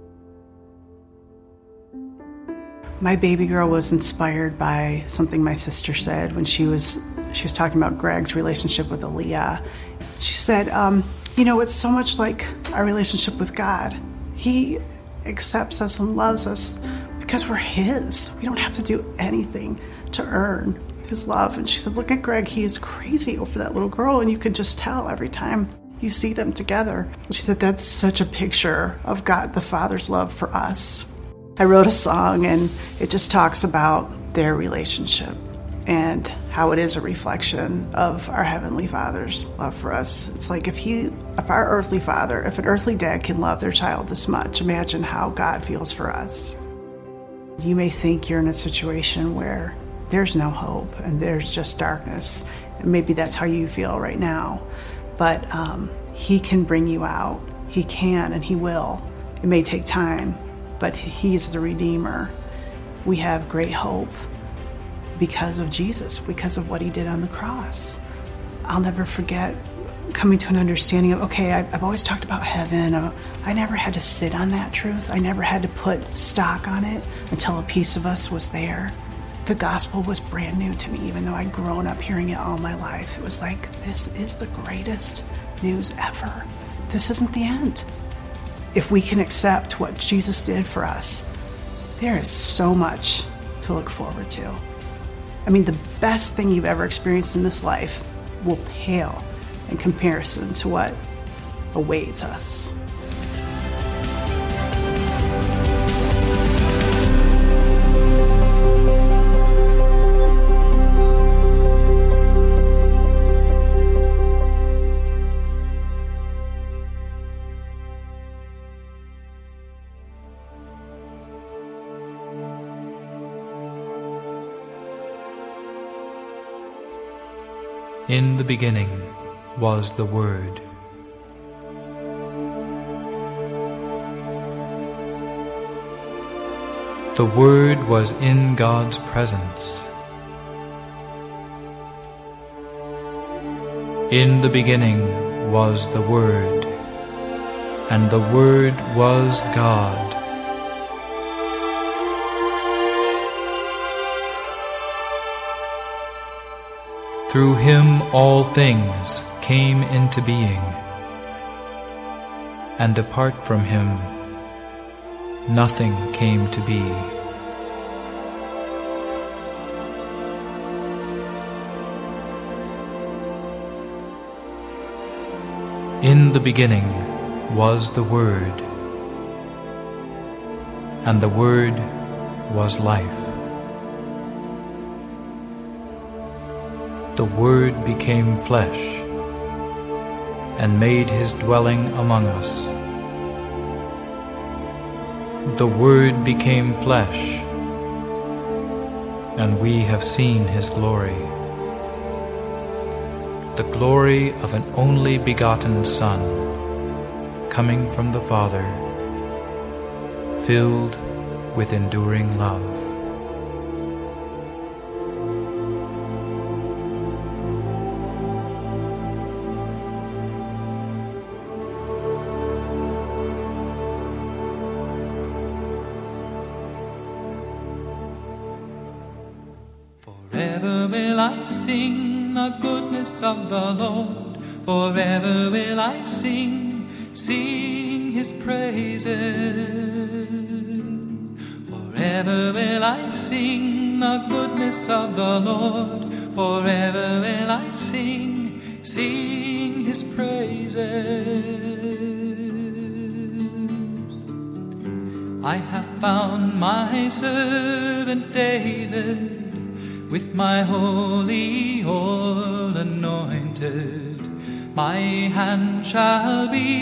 My baby girl was inspired by something my sister said when she was she was talking about Greg's relationship with Aaliyah. She said, um, "You know, it's so much like our relationship with God. He accepts us and loves us because we're His. We don't have to do anything to earn His love." And she said, "Look at Greg. He is crazy over that little girl, and you can just tell every time." You see them together. She said, That's such a picture of God the Father's love for us. I wrote a song and it just talks about their relationship and how it is a reflection of our heavenly father's love for us. It's like if he if our earthly father, if an earthly dad can love their child this much, imagine how God feels for us. You may think you're in a situation where there's no hope and there's just darkness. Maybe that's how you feel right now. But um, he can bring you out. He can and he will. It may take time, but He's the Redeemer. We have great hope because of Jesus, because of what He did on the cross. I'll never forget coming to an understanding of okay, I've always talked about heaven. Uh, I never had to sit on that truth, I never had to put stock on it until a piece of us was there. The gospel was brand new to me, even though I'd grown up hearing it all my life. It was like, this is the greatest news ever. This isn't the end if we can accept what Jesus did for us, there is so much to look forward to. I mean, the best thing you've ever experienced in this life will pale in comparison to what awaits us. In the beginning was the Word. The Word was in God's presence. In the beginning was the Word, and the Word was God. Through him all things came into being, and apart from him nothing came to be. In the beginning was the Word, and the Word was life. The Word became flesh and made his dwelling among us. The Word became flesh, and we have seen his glory. The glory of an only begotten Son, coming from the Father, filled with enduring love. The Lord. Forever will I sing, sing his praises. Forever will I sing the goodness of the Lord. Forever will I sing, sing his praises. I have found my servant David with my holy shall be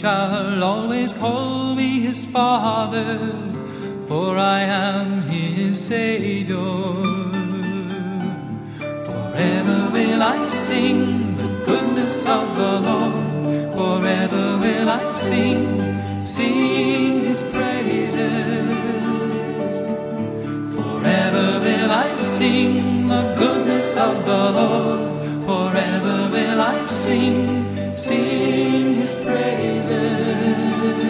shall always call me his father for I am his Savior. Forever will I sing the goodness of the Lord. Forever will I sing, sing his praises. Forever will I sing the goodness of the Lord. Forever will I sing, sing his praises. Can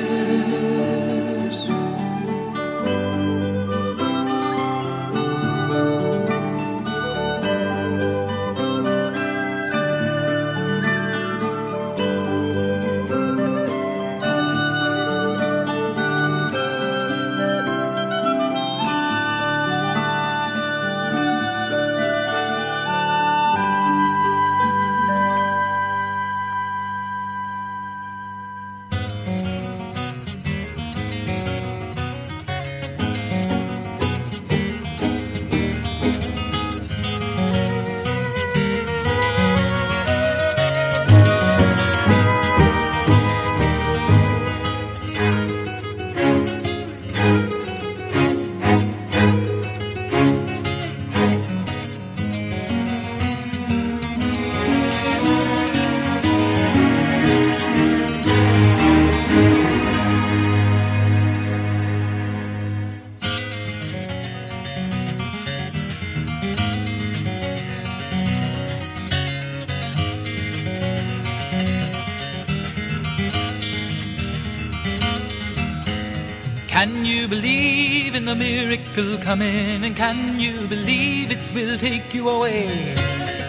coming? And can you believe it will take you away?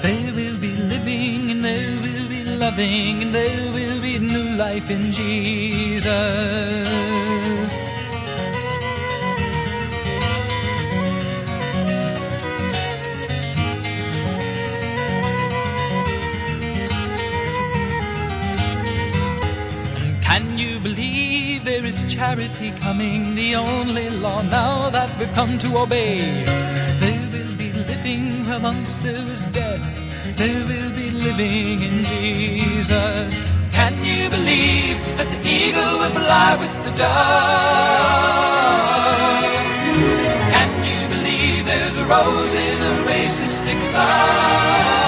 There will be living and there will be loving and there will be new life in Jesus. Charity coming? The only law now that we've come to obey. There will be living amongst those dead. There will be living in Jesus. Can you believe that the eagle will fly with the dove? Can you believe there's a rose in the race to stick love?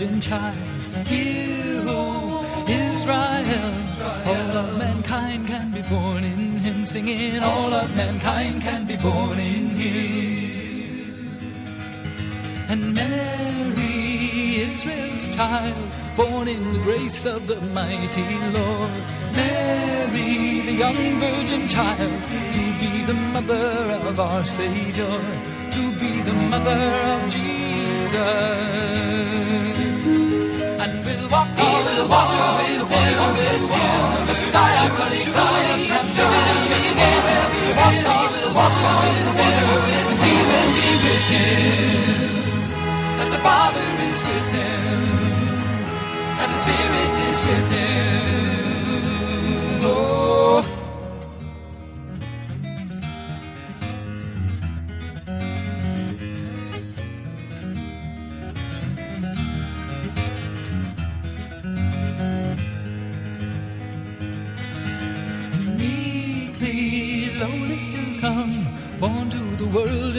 Virgin child. Hear, O Israel, all of mankind can be born in him, singing, all of mankind can be born in him. And Mary, Israel's child, born in the grace of the mighty Lord. Mary, the young virgin child, to be the mother of our Savior, to be the mother of Jesus. The water with him, him. Messiah, surely, surely, and surely again. We'll walk on the water with him, we will be with him. As the Father is with him, as the Spirit is with him.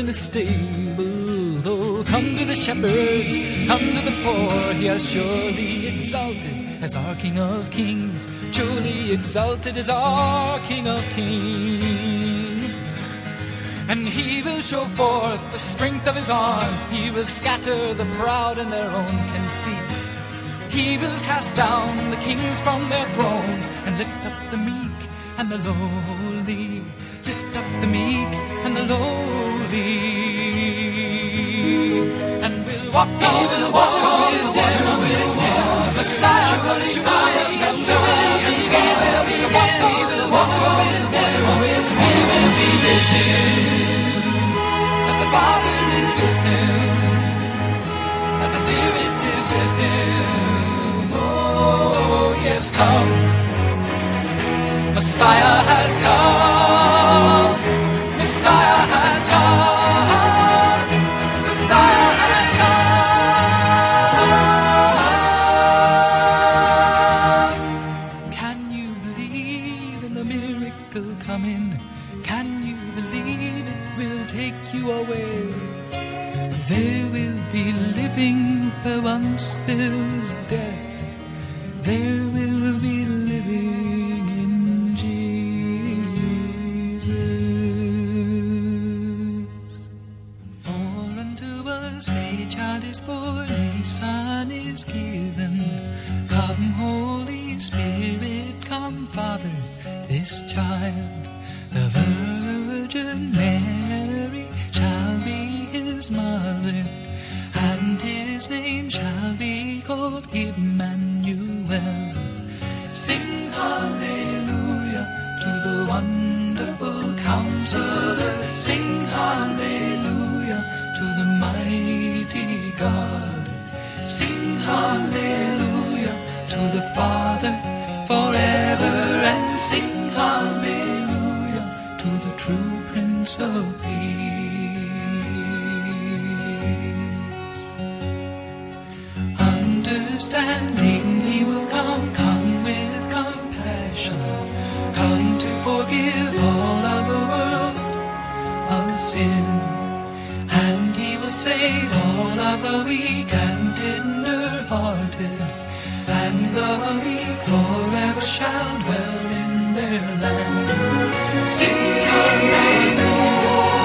In a stable. Though come to the shepherds, come to the poor, he has surely exalted as our King of Kings, truly exalted as our King of Kings. And he will show forth the strength of his arm, he will scatter the proud in their own conceits. He will cast down the kings from their thrones and lift up the meek and the lowly. Lift up the meek walk on the water with with him. Messiah, surely, surely, and. We'll walk on the water with him, with. We will be with him. As the Father is with him. As the Spirit is with him. Oh, yes, come. Messiah has come. Messiah has come. Sing hallelujah to the mighty God. Sing hallelujah to the Father forever and sing hallelujah to the true Prince of Peace. Understanding Save all of the weak and tender hearted, and the meek forever shall dwell in their land. Sing hallelujah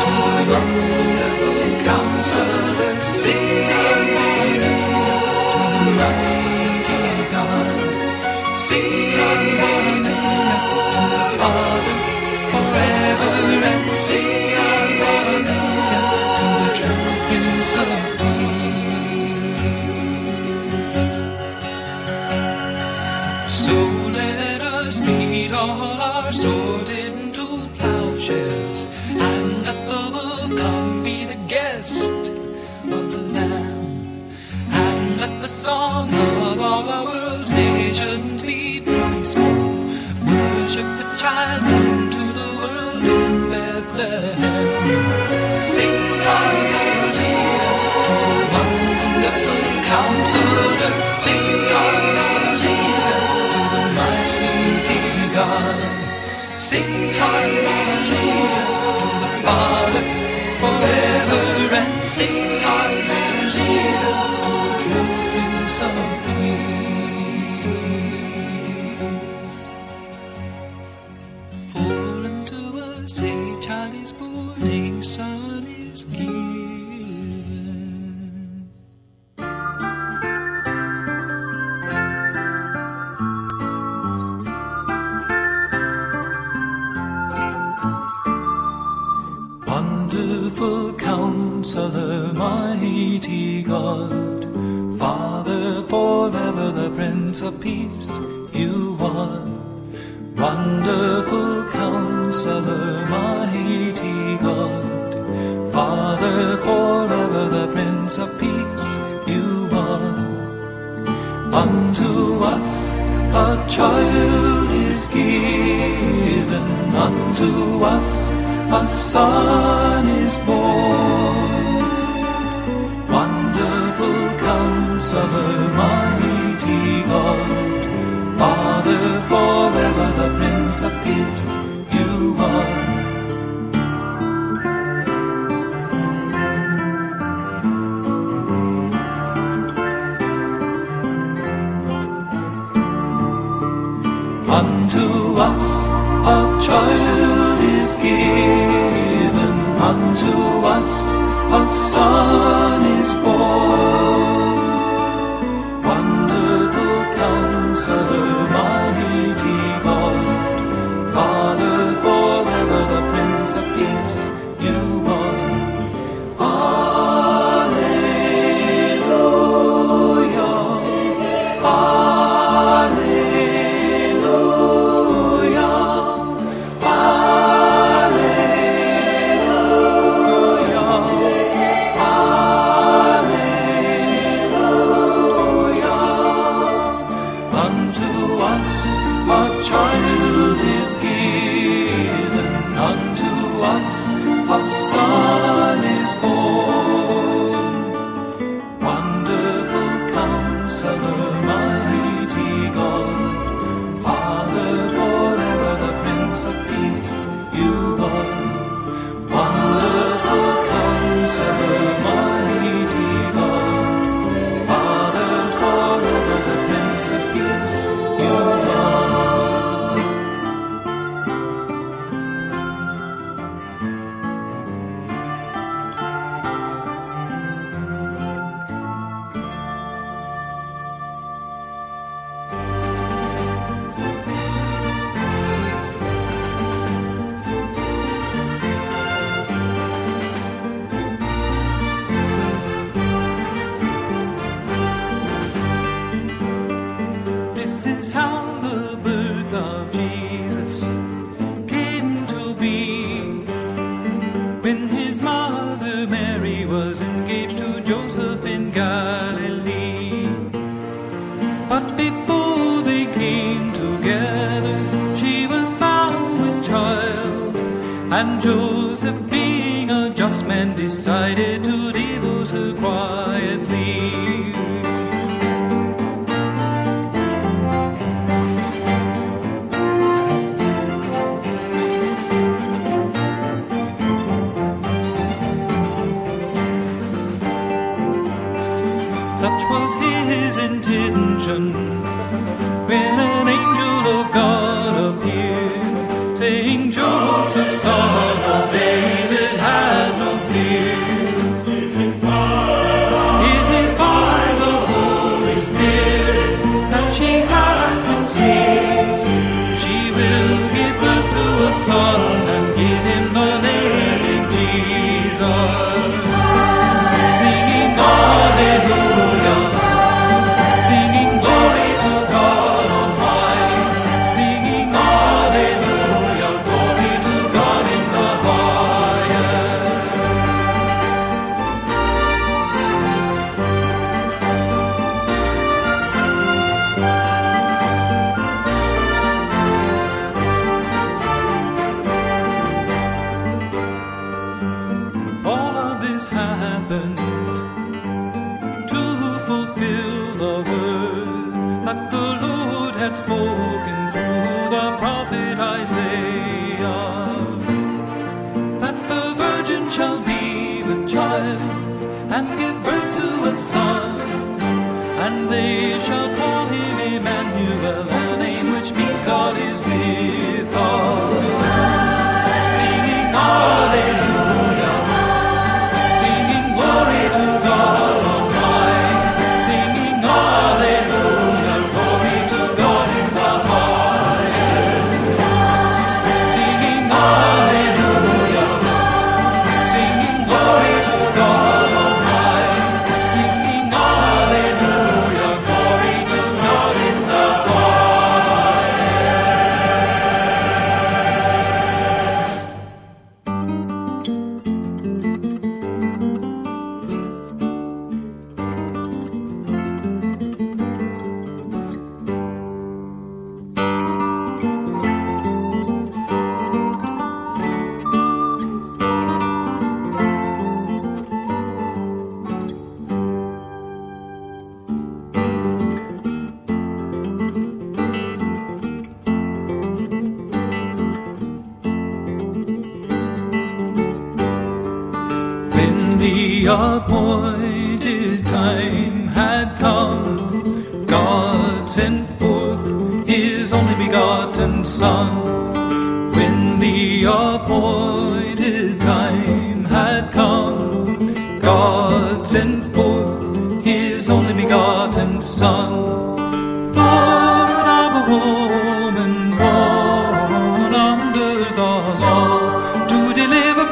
to the wonderful counselor. Sing hallelujah to the mighty God. Sing hallelujah Jesus to the Father forever and sing hallelujah Jesus to the Prince of Peace. Counselor, mighty God, Father, forever the Prince of Peace, you are. Wonderful Counselor, mighty God, Father, forever the Prince of Peace, you are. Unto us a child is given, unto us a son is born. house of Almighty God. Father, forever the Prince of Peace, you are. Unto us a child is given, unto us a son is born. Jerusalem.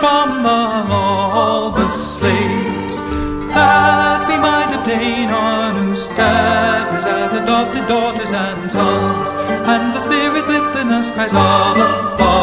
from all the slaves, that we might obtain honor, status as adopted daughters and sons, and the Spirit within us cries, Abba,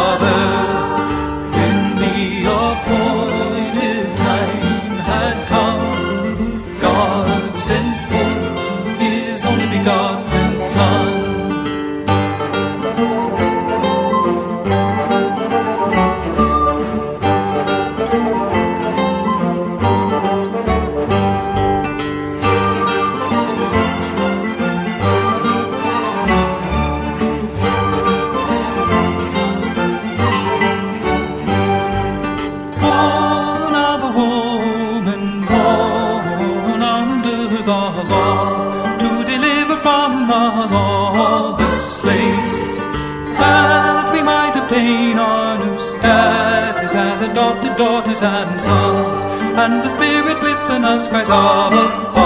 Open us by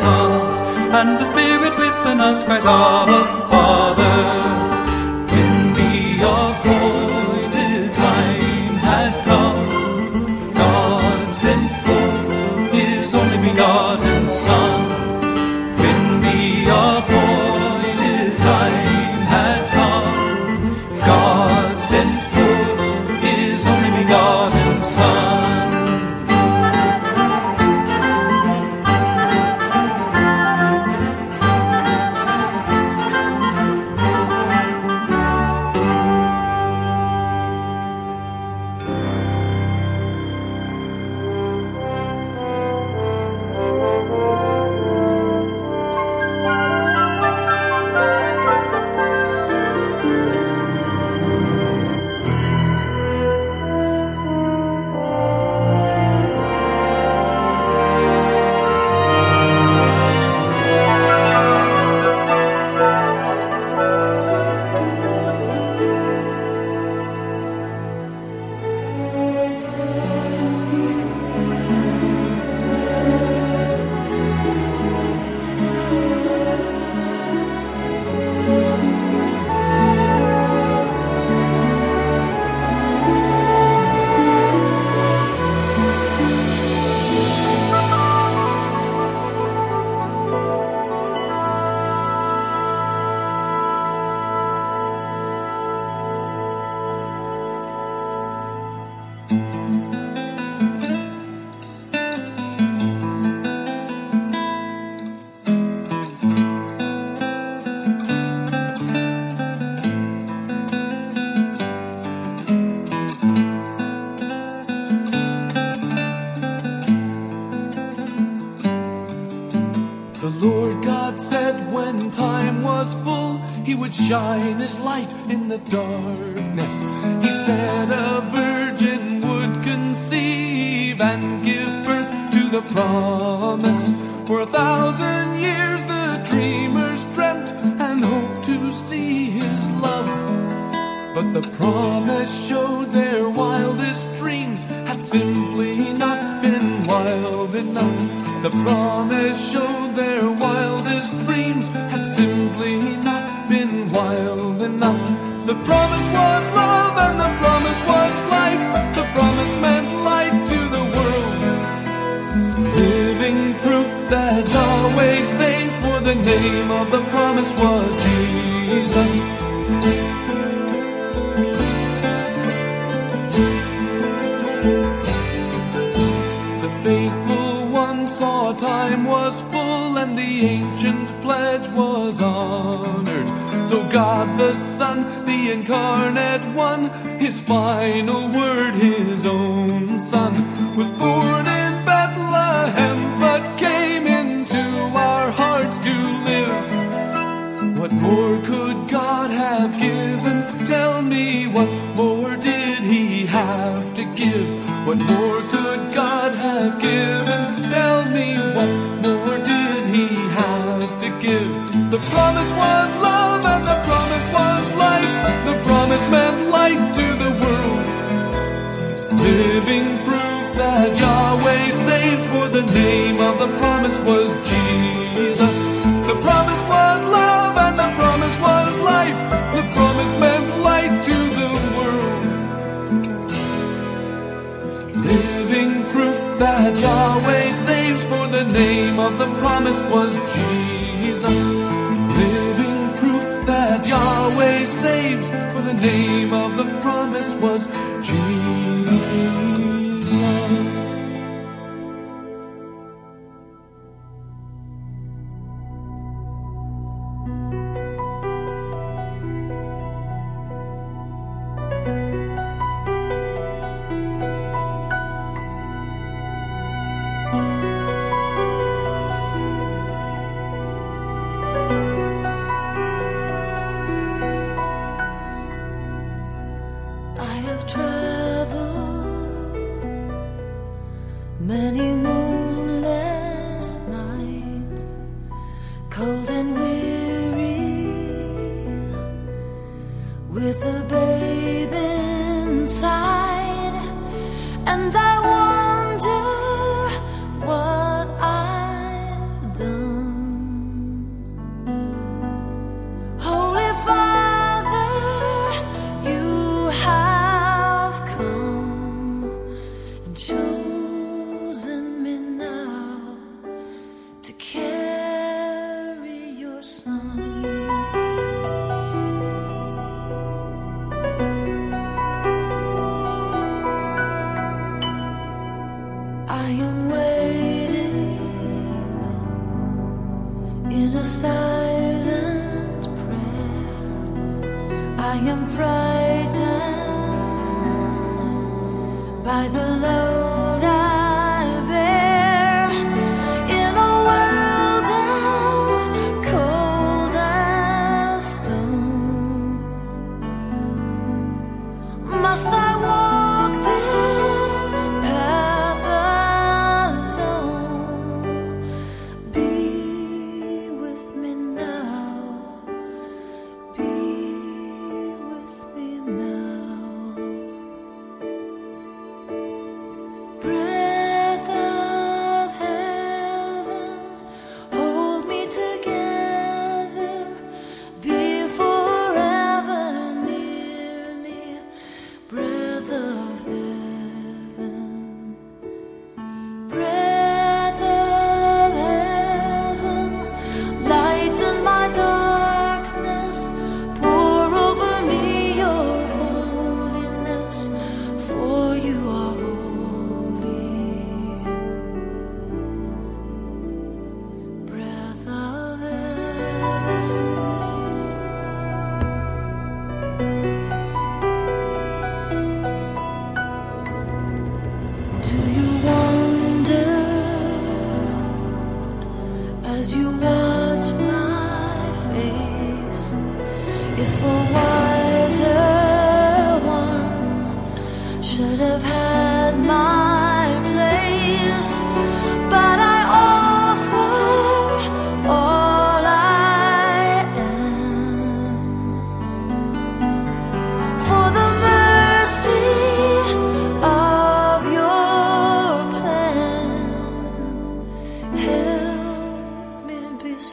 arms, and the Spirit within us cries, Abba, Father. Was Jesus.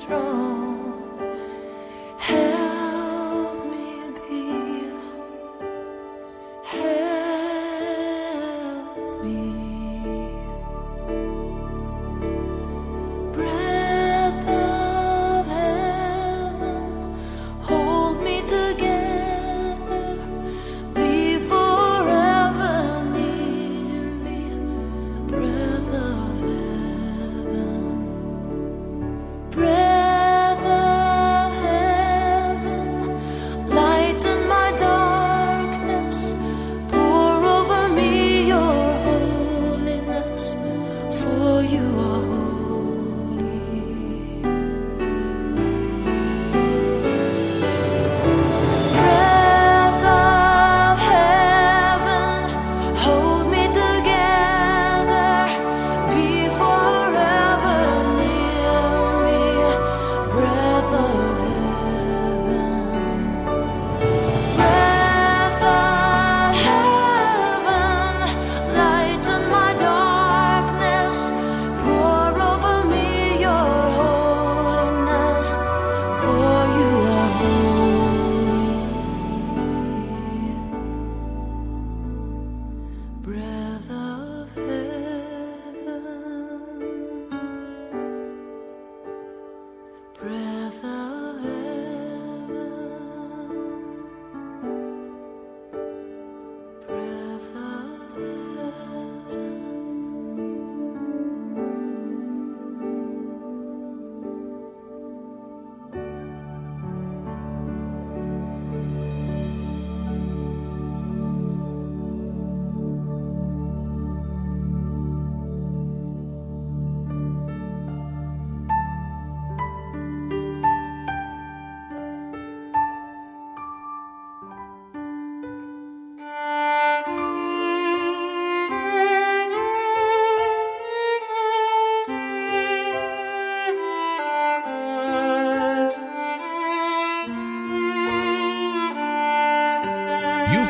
wrong.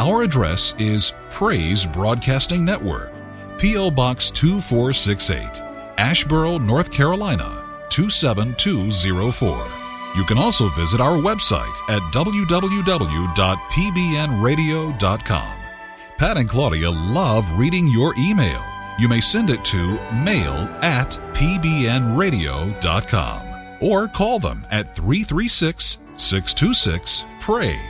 Our address is Praise Broadcasting Network, P.O. Box 2468, Asheboro, North Carolina 27204. You can also visit our website at www.pbnradio.com. Pat and Claudia love reading your email. You may send it to mail at pbnradio.com or call them at 336 626 PRAY.